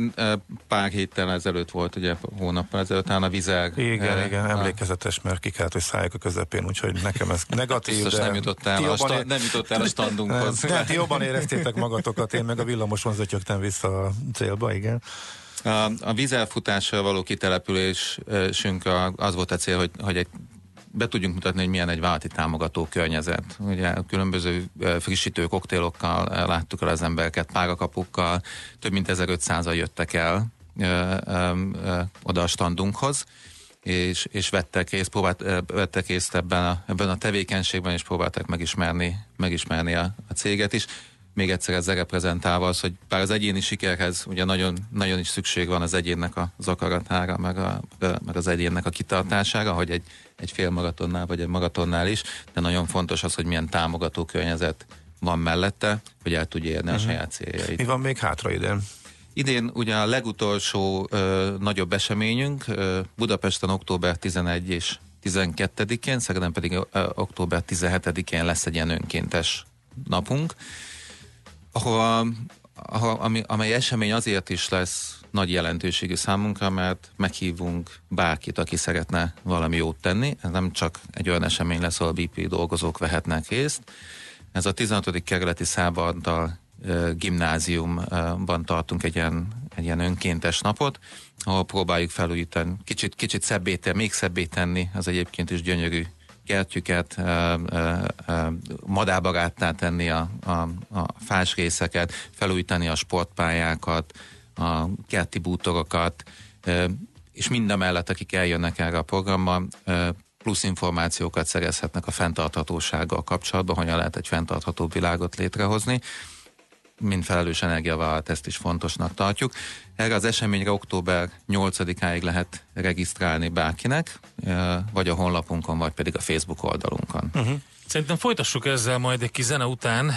S19: pár héttel ezelőtt volt, ugye hónappal ezelőtt, talán a vizer.
S3: Igen,
S19: eh,
S3: igen, emlékezetes, mert ki kellett, hogy szálljak a közepén, úgyhogy nekem ez negatív,
S19: Biztos
S3: de
S19: nem jutottál
S3: ti
S19: a sta- nem jutottál a standunkhoz. [laughs]
S3: Nem, ti jobban éreztétek magatokat, én meg a villamoson zötyögtem vissza a célba, igen.
S19: A, a vízelfutásra való kitelepülésünk az volt a cél, hogy, hogy egy be tudjunk mutatni, hogy milyen egy válti támogató környezet. Ugye különböző frissítő koktélokkal láttuk el az embereket, párakapukkal, több mint 1500-an jöttek el eh, em, eh, oda a standunkhoz, és, és vettek részt, próbált, vettek részt ebben a, ebben a tevékenységben, és próbálták megismerni, megismerni a, a céget is. Még egyszer ezzel reprezentálva az, hogy bár az egyéni sikerhez ugye nagyon, nagyon is szükség van az egyénnek az akaratára, meg, a, meg az egyénnek a kitartására, hogy egy, egy fél maratonnál vagy egy maratonnál is, de nagyon fontos az, hogy milyen támogató környezet van mellette, hogy el tudja érni a
S3: Mhm.
S19: saját céljait.
S3: Mi van még hátra idén?
S19: Idén ugye a legutolsó ö, nagyobb eseményünk ö, Budapesten október 11 és 12-én, Szegeden pedig ö, október 17-én lesz egy ilyen önkéntes napunk, ahol, ahol ami, amely esemény azért is lesz nagy jelentőségű számunkra, mert meghívunk bárkit, aki szeretne valami jót tenni. Ez nem csak egy olyan esemény lesz, ahol BP dolgozók vehetnek részt. Ez a 16. kerületi Szábardal ö, gimnáziumban tartunk egy ilyen, egy ilyen önkéntes napot, ahol próbáljuk felújítani, kicsit, kicsit szebbé tenni, még szebbé tenni az egyébként is gyönyörű kertjüket, madárbaráttá tenni a, a, a fás részeket, felújítani a sportpályákat, a kerti bútorokat, és mind akik eljönnek erre a programra, ö, plusz információkat szerezhetnek a fenntarthatósággal kapcsolatban, hogyan lehet egy fenntartható világot létrehozni. Mint felelős energiavállalat ezt is fontosnak tartjuk. Erre az eseményre október 8-áig lehet regisztrálni bárkinek, vagy a honlapunkon, vagy pedig a Facebook oldalunkon.
S4: Uh-huh. Szerintem folytassuk ezzel majd egy kis zene után,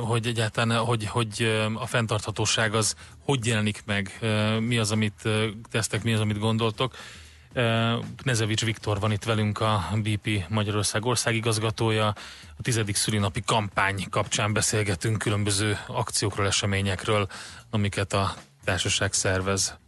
S4: hogy egyáltalán, hogy, hogy a fenntarthatóság az hogy jelenik meg, mi az, amit tesztek, mi az, amit gondoltok. Knezevics Viktor van itt velünk, a BP Magyarország országigazgatója. A tizedik szülinapi kampány kapcsán beszélgetünk különböző akciókról, eseményekről, amiket a társaság szervez.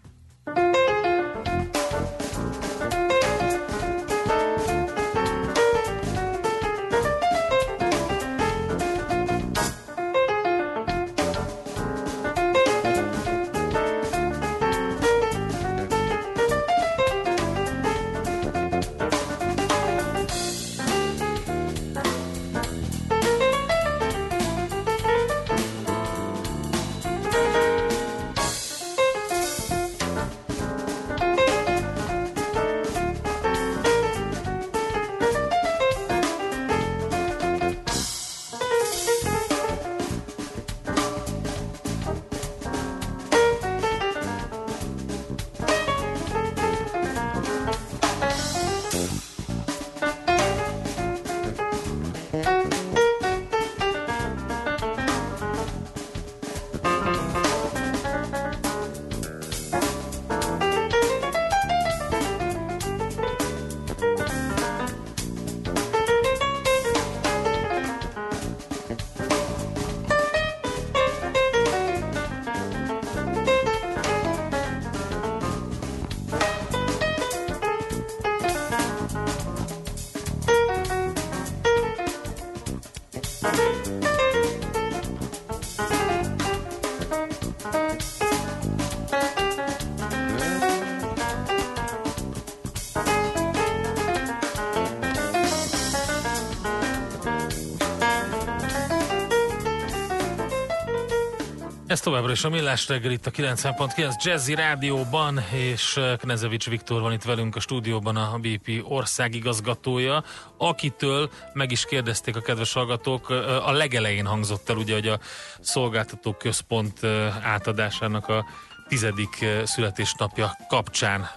S4: Is a Millás reggel itt a 90.9 Jazzy Rádióban, és eh, Knezevics Viktor van itt velünk a stúdióban, a BP országigazgatója, akitől meg is kérdezték a kedves hallgatók, eh, a legelején hangzott el ugye, hogy a szolgáltató központ eh, átadásának a tizedik születésnapja kapcsán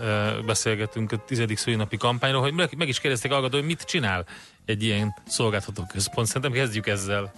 S4: beszélgetünk a tizedik szülinapi kampányról, hogy meg, is kérdezték hallgató, hogy mit csinál egy ilyen szolgáltató központ. Szerintem kezdjük ezzel.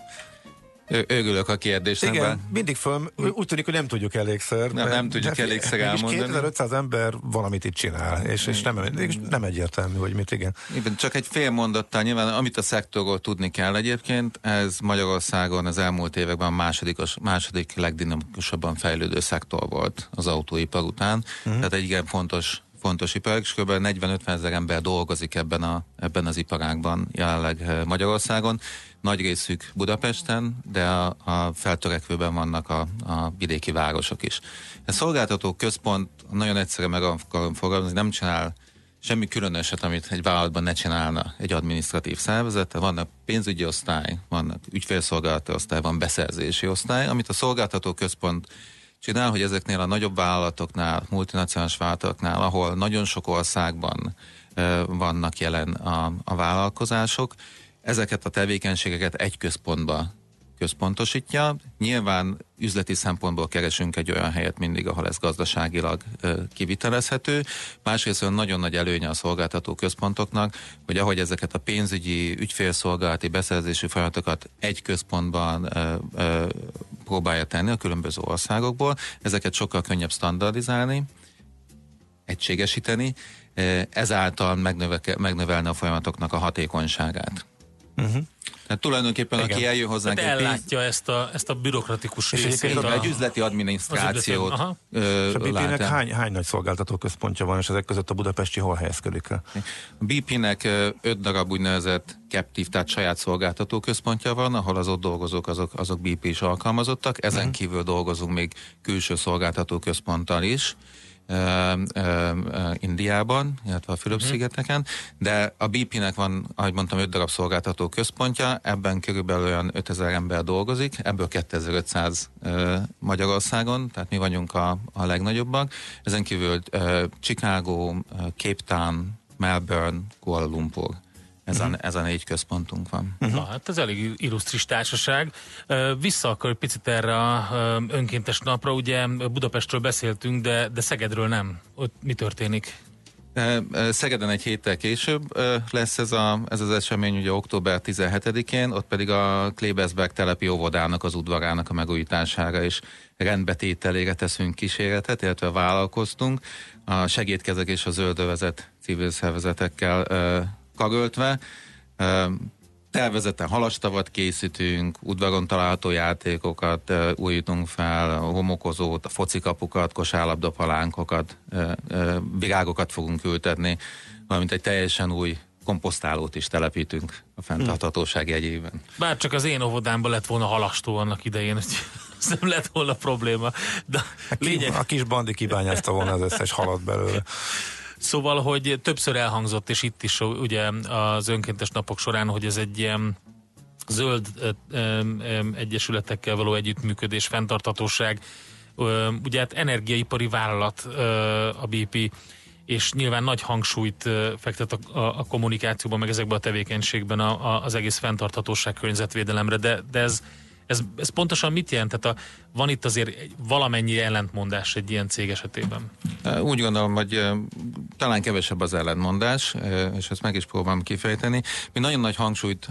S19: Ö- Örülök a kérdésnek.
S20: Igen,
S19: bár-
S20: mindig föl, úgy tűnik, hogy nem tudjuk elégszer.
S19: Nem, nem tudjuk elégszer elmondani.
S20: 2500 ember valamit itt csinál, és, és nem, és nem egyértelmű, hogy mit, igen.
S19: Igen, csak egy fél mondattal nyilván, amit a szektorról tudni kell egyébként, ez Magyarországon az elmúlt években a másodikos, második legdinamikusabban fejlődő szektor volt az autóipar után. Uh-huh. Tehát egy igen fontos fontos ipar, és kb. 40-50 ezer ember dolgozik ebben, a, ebben az iparágban jelenleg eh, Magyarországon. Nagy részük Budapesten, de a, a feltörekvőben vannak a, a vidéki városok is. A szolgáltató központ nagyon egyszerűen meg akarom fogalmazni, nem csinál semmi különöset, amit egy vállalatban ne csinálna egy adminisztratív szervezet. Vannak pénzügyi osztály, vannak ügyfélszolgálati osztály, van beszerzési osztály, amit a szolgáltató központ csinál, hogy ezeknél a nagyobb vállalatoknál, multinacionális vállalatoknál, ahol nagyon sok országban vannak jelen a, a vállalkozások, ezeket a tevékenységeket egy központba központosítja. Nyilván üzleti szempontból keresünk egy olyan helyet mindig, ahol ez gazdaságilag kivitelezhető. Másrészt nagyon nagy előnye a szolgáltató központoknak, hogy ahogy ezeket a pénzügyi, ügyfélszolgálati, beszerzési folyamatokat egy központban próbálja tenni a különböző országokból, ezeket sokkal könnyebb standardizálni, egységesíteni, ezáltal megnövelni a folyamatoknak a hatékonyságát.
S20: Uh-huh.
S19: Tehát tulajdonképpen,
S4: Igen.
S19: aki eljön hozzánk
S4: Tehát
S19: egy pénz-
S4: ellátja ezt a, ezt a bürokratikus
S20: És
S4: részét. a-
S19: egy üzleti adminisztrációt
S4: Az üzleti- aha.
S19: ö,
S20: És a BP-nek hány, hány nagy szolgáltató központja van, és ezek között a budapesti hol helyezkedik el?
S19: A BP-nek öt darab úgynevezett captive, tehát saját szolgáltató központja van, ahol az ott dolgozók, azok, azok BP is alkalmazottak. Ezen
S20: Mhm.
S19: kívül dolgozunk még külső szolgáltató központtal is. Indiában, illetve a Fülöp-szigeteken, de a BP-nek van, ahogy mondtam, öt darab szolgáltató központja, ebben körülbelül olyan 5000 ember dolgozik, ebből 2500 ö, Magyarországon, tehát mi vagyunk a, a legnagyobbak. Ezen kívül Chicago, Cape Town, Melbourne, Kuala Lumpur. Ez, a, ez a négy központunk van.
S4: Na, hát ez elég illusztris társaság. Vissza akkor egy picit erre a önkéntes napra, ugye Budapestről beszéltünk, de, de Szegedről nem. Ott mi történik?
S19: Szegeden egy héttel később lesz ez, a, ez az esemény, ugye október 17-én, ott pedig a Klebersberg telepi óvodának az udvarának a megújítására és rendbetételére teszünk kísérletet, illetve vállalkoztunk. A segédkezek és a zöldövezet civil szervezetekkel karöltve. Ö, Tervezeten halastavat készítünk, udvaron található játékokat újítunk fel, a homokozót, a focikapukat, kosárlabdapalánkokat, virágokat fogunk ültetni, valamint egy teljesen új komposztálót is telepítünk a fenntarthatóság jegyében.
S4: Bár csak az én óvodámban lett volna halastó annak idején, hogy ez [laughs] nem lett volna probléma. De lényeg,
S20: A kis bandi kibányázta volna az összes halat belőle.
S4: Szóval, hogy többször elhangzott, és itt is ugye az önkéntes napok során, hogy ez egy ilyen zöld egyesületekkel való együttműködés, fenntartatóság. Ugye hát energiaipari vállalat a BP, és nyilván nagy hangsúlyt fektet a, a, a kommunikációban, meg ezekben a tevékenységben a, a, az egész fenntarthatóság környezetvédelemre, de, de ez, ez, ez pontosan mit jelent? Tehát a, van itt azért egy valamennyi ellentmondás egy ilyen cég esetében.
S19: Úgy gondolom, hogy talán kevesebb az ellentmondás, és ezt meg is próbálom kifejteni. Mi nagyon nagy hangsúlyt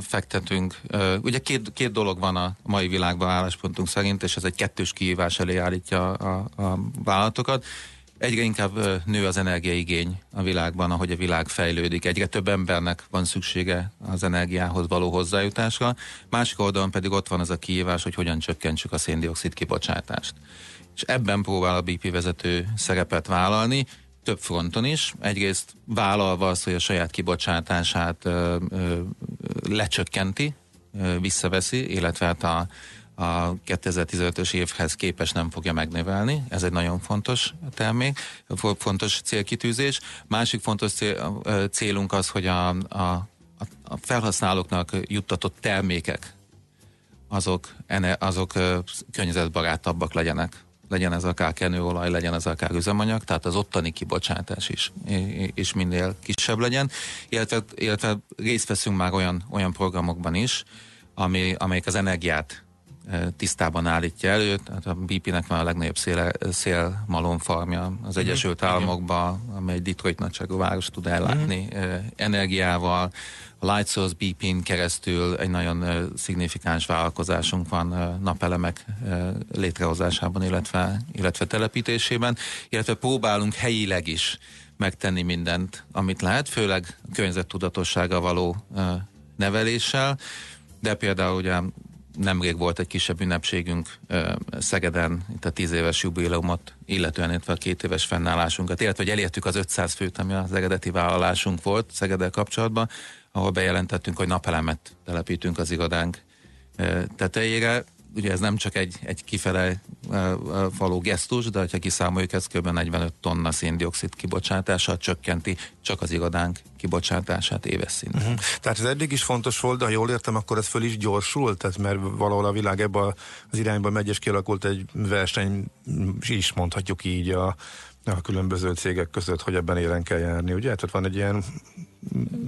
S19: fektetünk. Ugye két, két dolog van a mai világban álláspontunk szerint, és ez egy kettős kihívás elé állítja a, a vállalatokat. Egyre inkább nő az energiaigény a világban, ahogy a világ fejlődik. Egyre több embernek van szüksége az energiához való hozzájutásra. Másik oldalon pedig ott van az a kihívás, hogy hogyan csökkentsük a széndiokszid kibocsátást. És ebben próbál a BP vezető szerepet vállalni, több fronton is. Egyrészt vállalva azt, hogy a saját kibocsátását ö, ö, lecsökkenti, ö, visszaveszi, illetve hát a, a 2015-ös évhez képes nem fogja megnövelni. Ez egy nagyon fontos termék, fo- fontos célkitűzés. Másik fontos célunk az, hogy a, a, a felhasználóknak juttatott termékek azok, azok környezetbarátabbak legyenek. Legyen ez akár kenőolaj, legyen ez akár üzemanyag, tehát az ottani kibocsátás is, is minél kisebb legyen. Illetve, illetve részt veszünk már olyan, olyan programokban is, ami, amelyik az energiát tisztában állítja elő. Tehát a BP-nek van a legnagyobb széle, szélmalom farmja az Egyesült Államokban, amely Detroit nagyságú város tud ellátni e, energiával. A Light Source BP-n keresztül egy nagyon szignifikáns vállalkozásunk van napelemek létrehozásában, illetve, illetve telepítésében, illetve próbálunk helyileg is megtenni mindent, amit lehet, főleg a környezettudatossága való neveléssel, de például ugye nemrég volt egy kisebb ünnepségünk Szegeden, itt a tíz éves jubileumot, illetően illetve a két éves fennállásunkat, illetve hogy elértük az 500 főt, ami az eredeti vállalásunk volt Szegeddel kapcsolatban, ahol bejelentettünk, hogy napelemet telepítünk az irodánk tetejére. Ugye ez nem csak egy, egy kifele ö, ö, való gesztus, de ha kiszámoljuk, ez kb. 45 tonna széndiokszid kibocsátása csökkenti csak az irodánk kibocsátását éves szinten.
S20: Uh-huh. Tehát ez eddig is fontos volt, de ha jól értem, akkor ez föl is gyorsult, tehát mert valahol a világ ebbe az irányba megy, és kialakult egy verseny, is mondhatjuk így a, a különböző cégek között, hogy ebben élen kell járni, ugye? Tehát van egy ilyen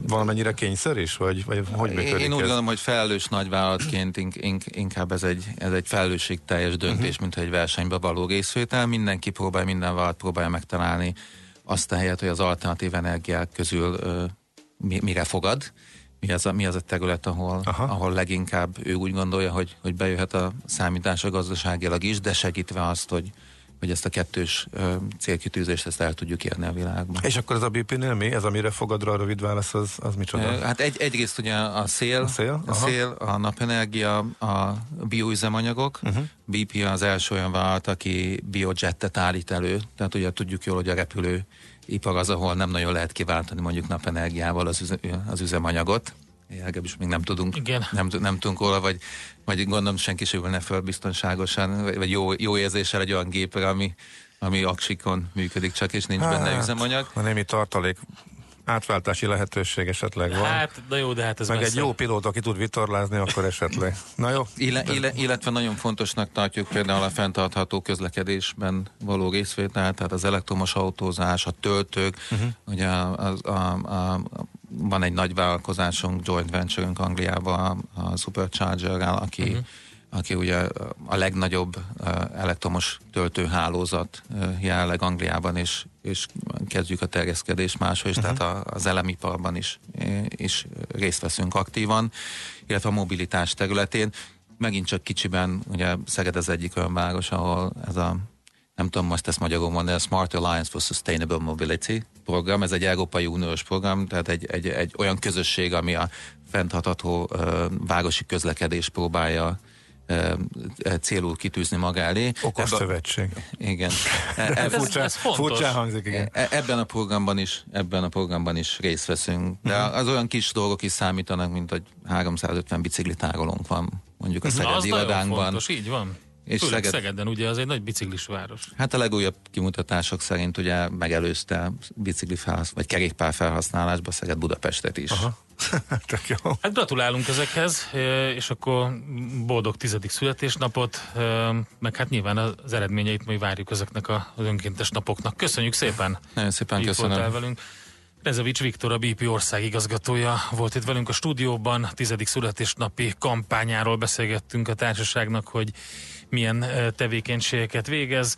S20: valamennyire kényszer is, vagy, vagy hogy működik
S19: én úgy
S20: ez?
S19: gondolom, hogy felelős nagyvállalatként ink, ink, inkább ez egy, ez egy felelősségteljes döntés,
S20: Mhm.
S19: uh-huh. mint egy versenybe való részvétel. Mindenki próbálja, minden vállalat próbálja megtalálni azt a helyet, hogy az alternatív energiák közül ö, mi, mire fogad. Mi az, a, mi az a terület, ahol, ahol leginkább ő úgy gondolja, hogy, hogy bejöhet a számításra gazdaságilag is, de segítve azt, hogy, hogy ezt a kettős célkitűzést ezt el tudjuk érni a világban.
S20: És akkor ez a BP-nél mi? Ez, amire fogadra a rövid válasz, az, az micsoda?
S19: Hát egy, egyrészt ugye a szél,
S20: A szél,
S19: a,
S20: aha.
S19: szél, a napenergia, a bioüzemanyagok. Uh-huh. BP az első olyan vállalat, aki biojettet állít elő. Tehát ugye tudjuk jól, hogy a repülő ipar az, ahol nem nagyon lehet kiváltani mondjuk napenergiával az, üze, az üzemanyagot. Legalábbis még nem tudunk,
S4: Igen.
S19: Nem, nem tudunk róla, vagy, vagy gondolom senki sem ülne föl biztonságosan, vagy jó, jó érzéssel egy olyan gépre, ami, ami aksikon működik csak, és nincs benne üzemanyag.
S20: A némi tartalék átváltási lehetőség esetleg van.
S4: Hát, de jó, de hát ez
S20: Meg
S4: messze.
S20: egy jó pilóta, aki tud vitorlázni, akkor esetleg. Na jó.
S19: Ille, ille, illetve nagyon fontosnak tartjuk például a fenntartható közlekedésben való részvétel, tehát az elektromos autózás, a töltők, uh-huh. ugye az, a, a, a, van egy nagy vállalkozásunk, joint venture Angliában, a Supercharger-rel, aki, uh-huh. Aki ugye a legnagyobb elektromos töltőhálózat jelenleg Angliában, és, és kezdjük a terjeszkedést máshol is, uh-huh. tehát a, az elemiparban is, is részt veszünk aktívan, illetve a mobilitás területén. Megint csak kicsiben, ugye Szeged az egyik olyan város, ahol ez a nem tudom most ezt magyarul mondani, a Smart Alliance for Sustainable Mobility program, ez egy Európai Uniós program, tehát egy, egy, egy olyan közösség, ami a fenntartható uh, városi közlekedést próbálja uh, célul kitűzni maga elé.
S20: Okos
S19: Ebbe-
S20: szövetség.
S19: Igen.
S20: Ez- Furcsa- ez furcsán hangzik, igen.
S19: E- Ebben a programban is, ebben a programban is részt veszünk. De az olyan kis dolgok is számítanak, mint hogy 350 biciklitárolónk van mondjuk a
S4: Az
S19: Szegedi
S4: nagyon
S19: irodánkban.
S4: fontos, így van.
S19: És
S4: Főleg
S19: Szeged-
S4: Szegeden, ugye, az egy nagy biciklis város.
S19: Hát a legújabb kimutatások szerint ugye megelőzte bicikli felhasz, vagy kerékpár felhasználásba Szeged Budapestet is. Aha. [laughs]
S20: Tök jó.
S4: Hát gratulálunk ezekhez, és akkor boldog tizedik születésnapot, meg hát nyilván az eredményeit majd várjuk ezeknek az önkéntes napoknak. Köszönjük szépen!
S19: Nagyon szépen
S4: Itt
S19: köszönöm.
S4: velünk. Rezevics Viktor, a BP országigazgatója volt itt velünk a stúdióban. A tizedik születésnapi kampányáról beszélgettünk a társaságnak, hogy milyen tevékenységeket végez.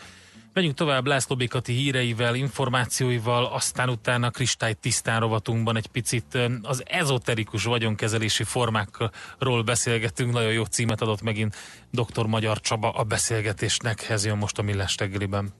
S4: Megyünk tovább László Békati híreivel, információival, aztán utána kristály tisztán rovatunkban egy picit az ezoterikus vagyonkezelési formákról beszélgetünk. Nagyon jó címet adott megint dr. Magyar Csaba a beszélgetésnek. Ez jön most a Millás reggeliben.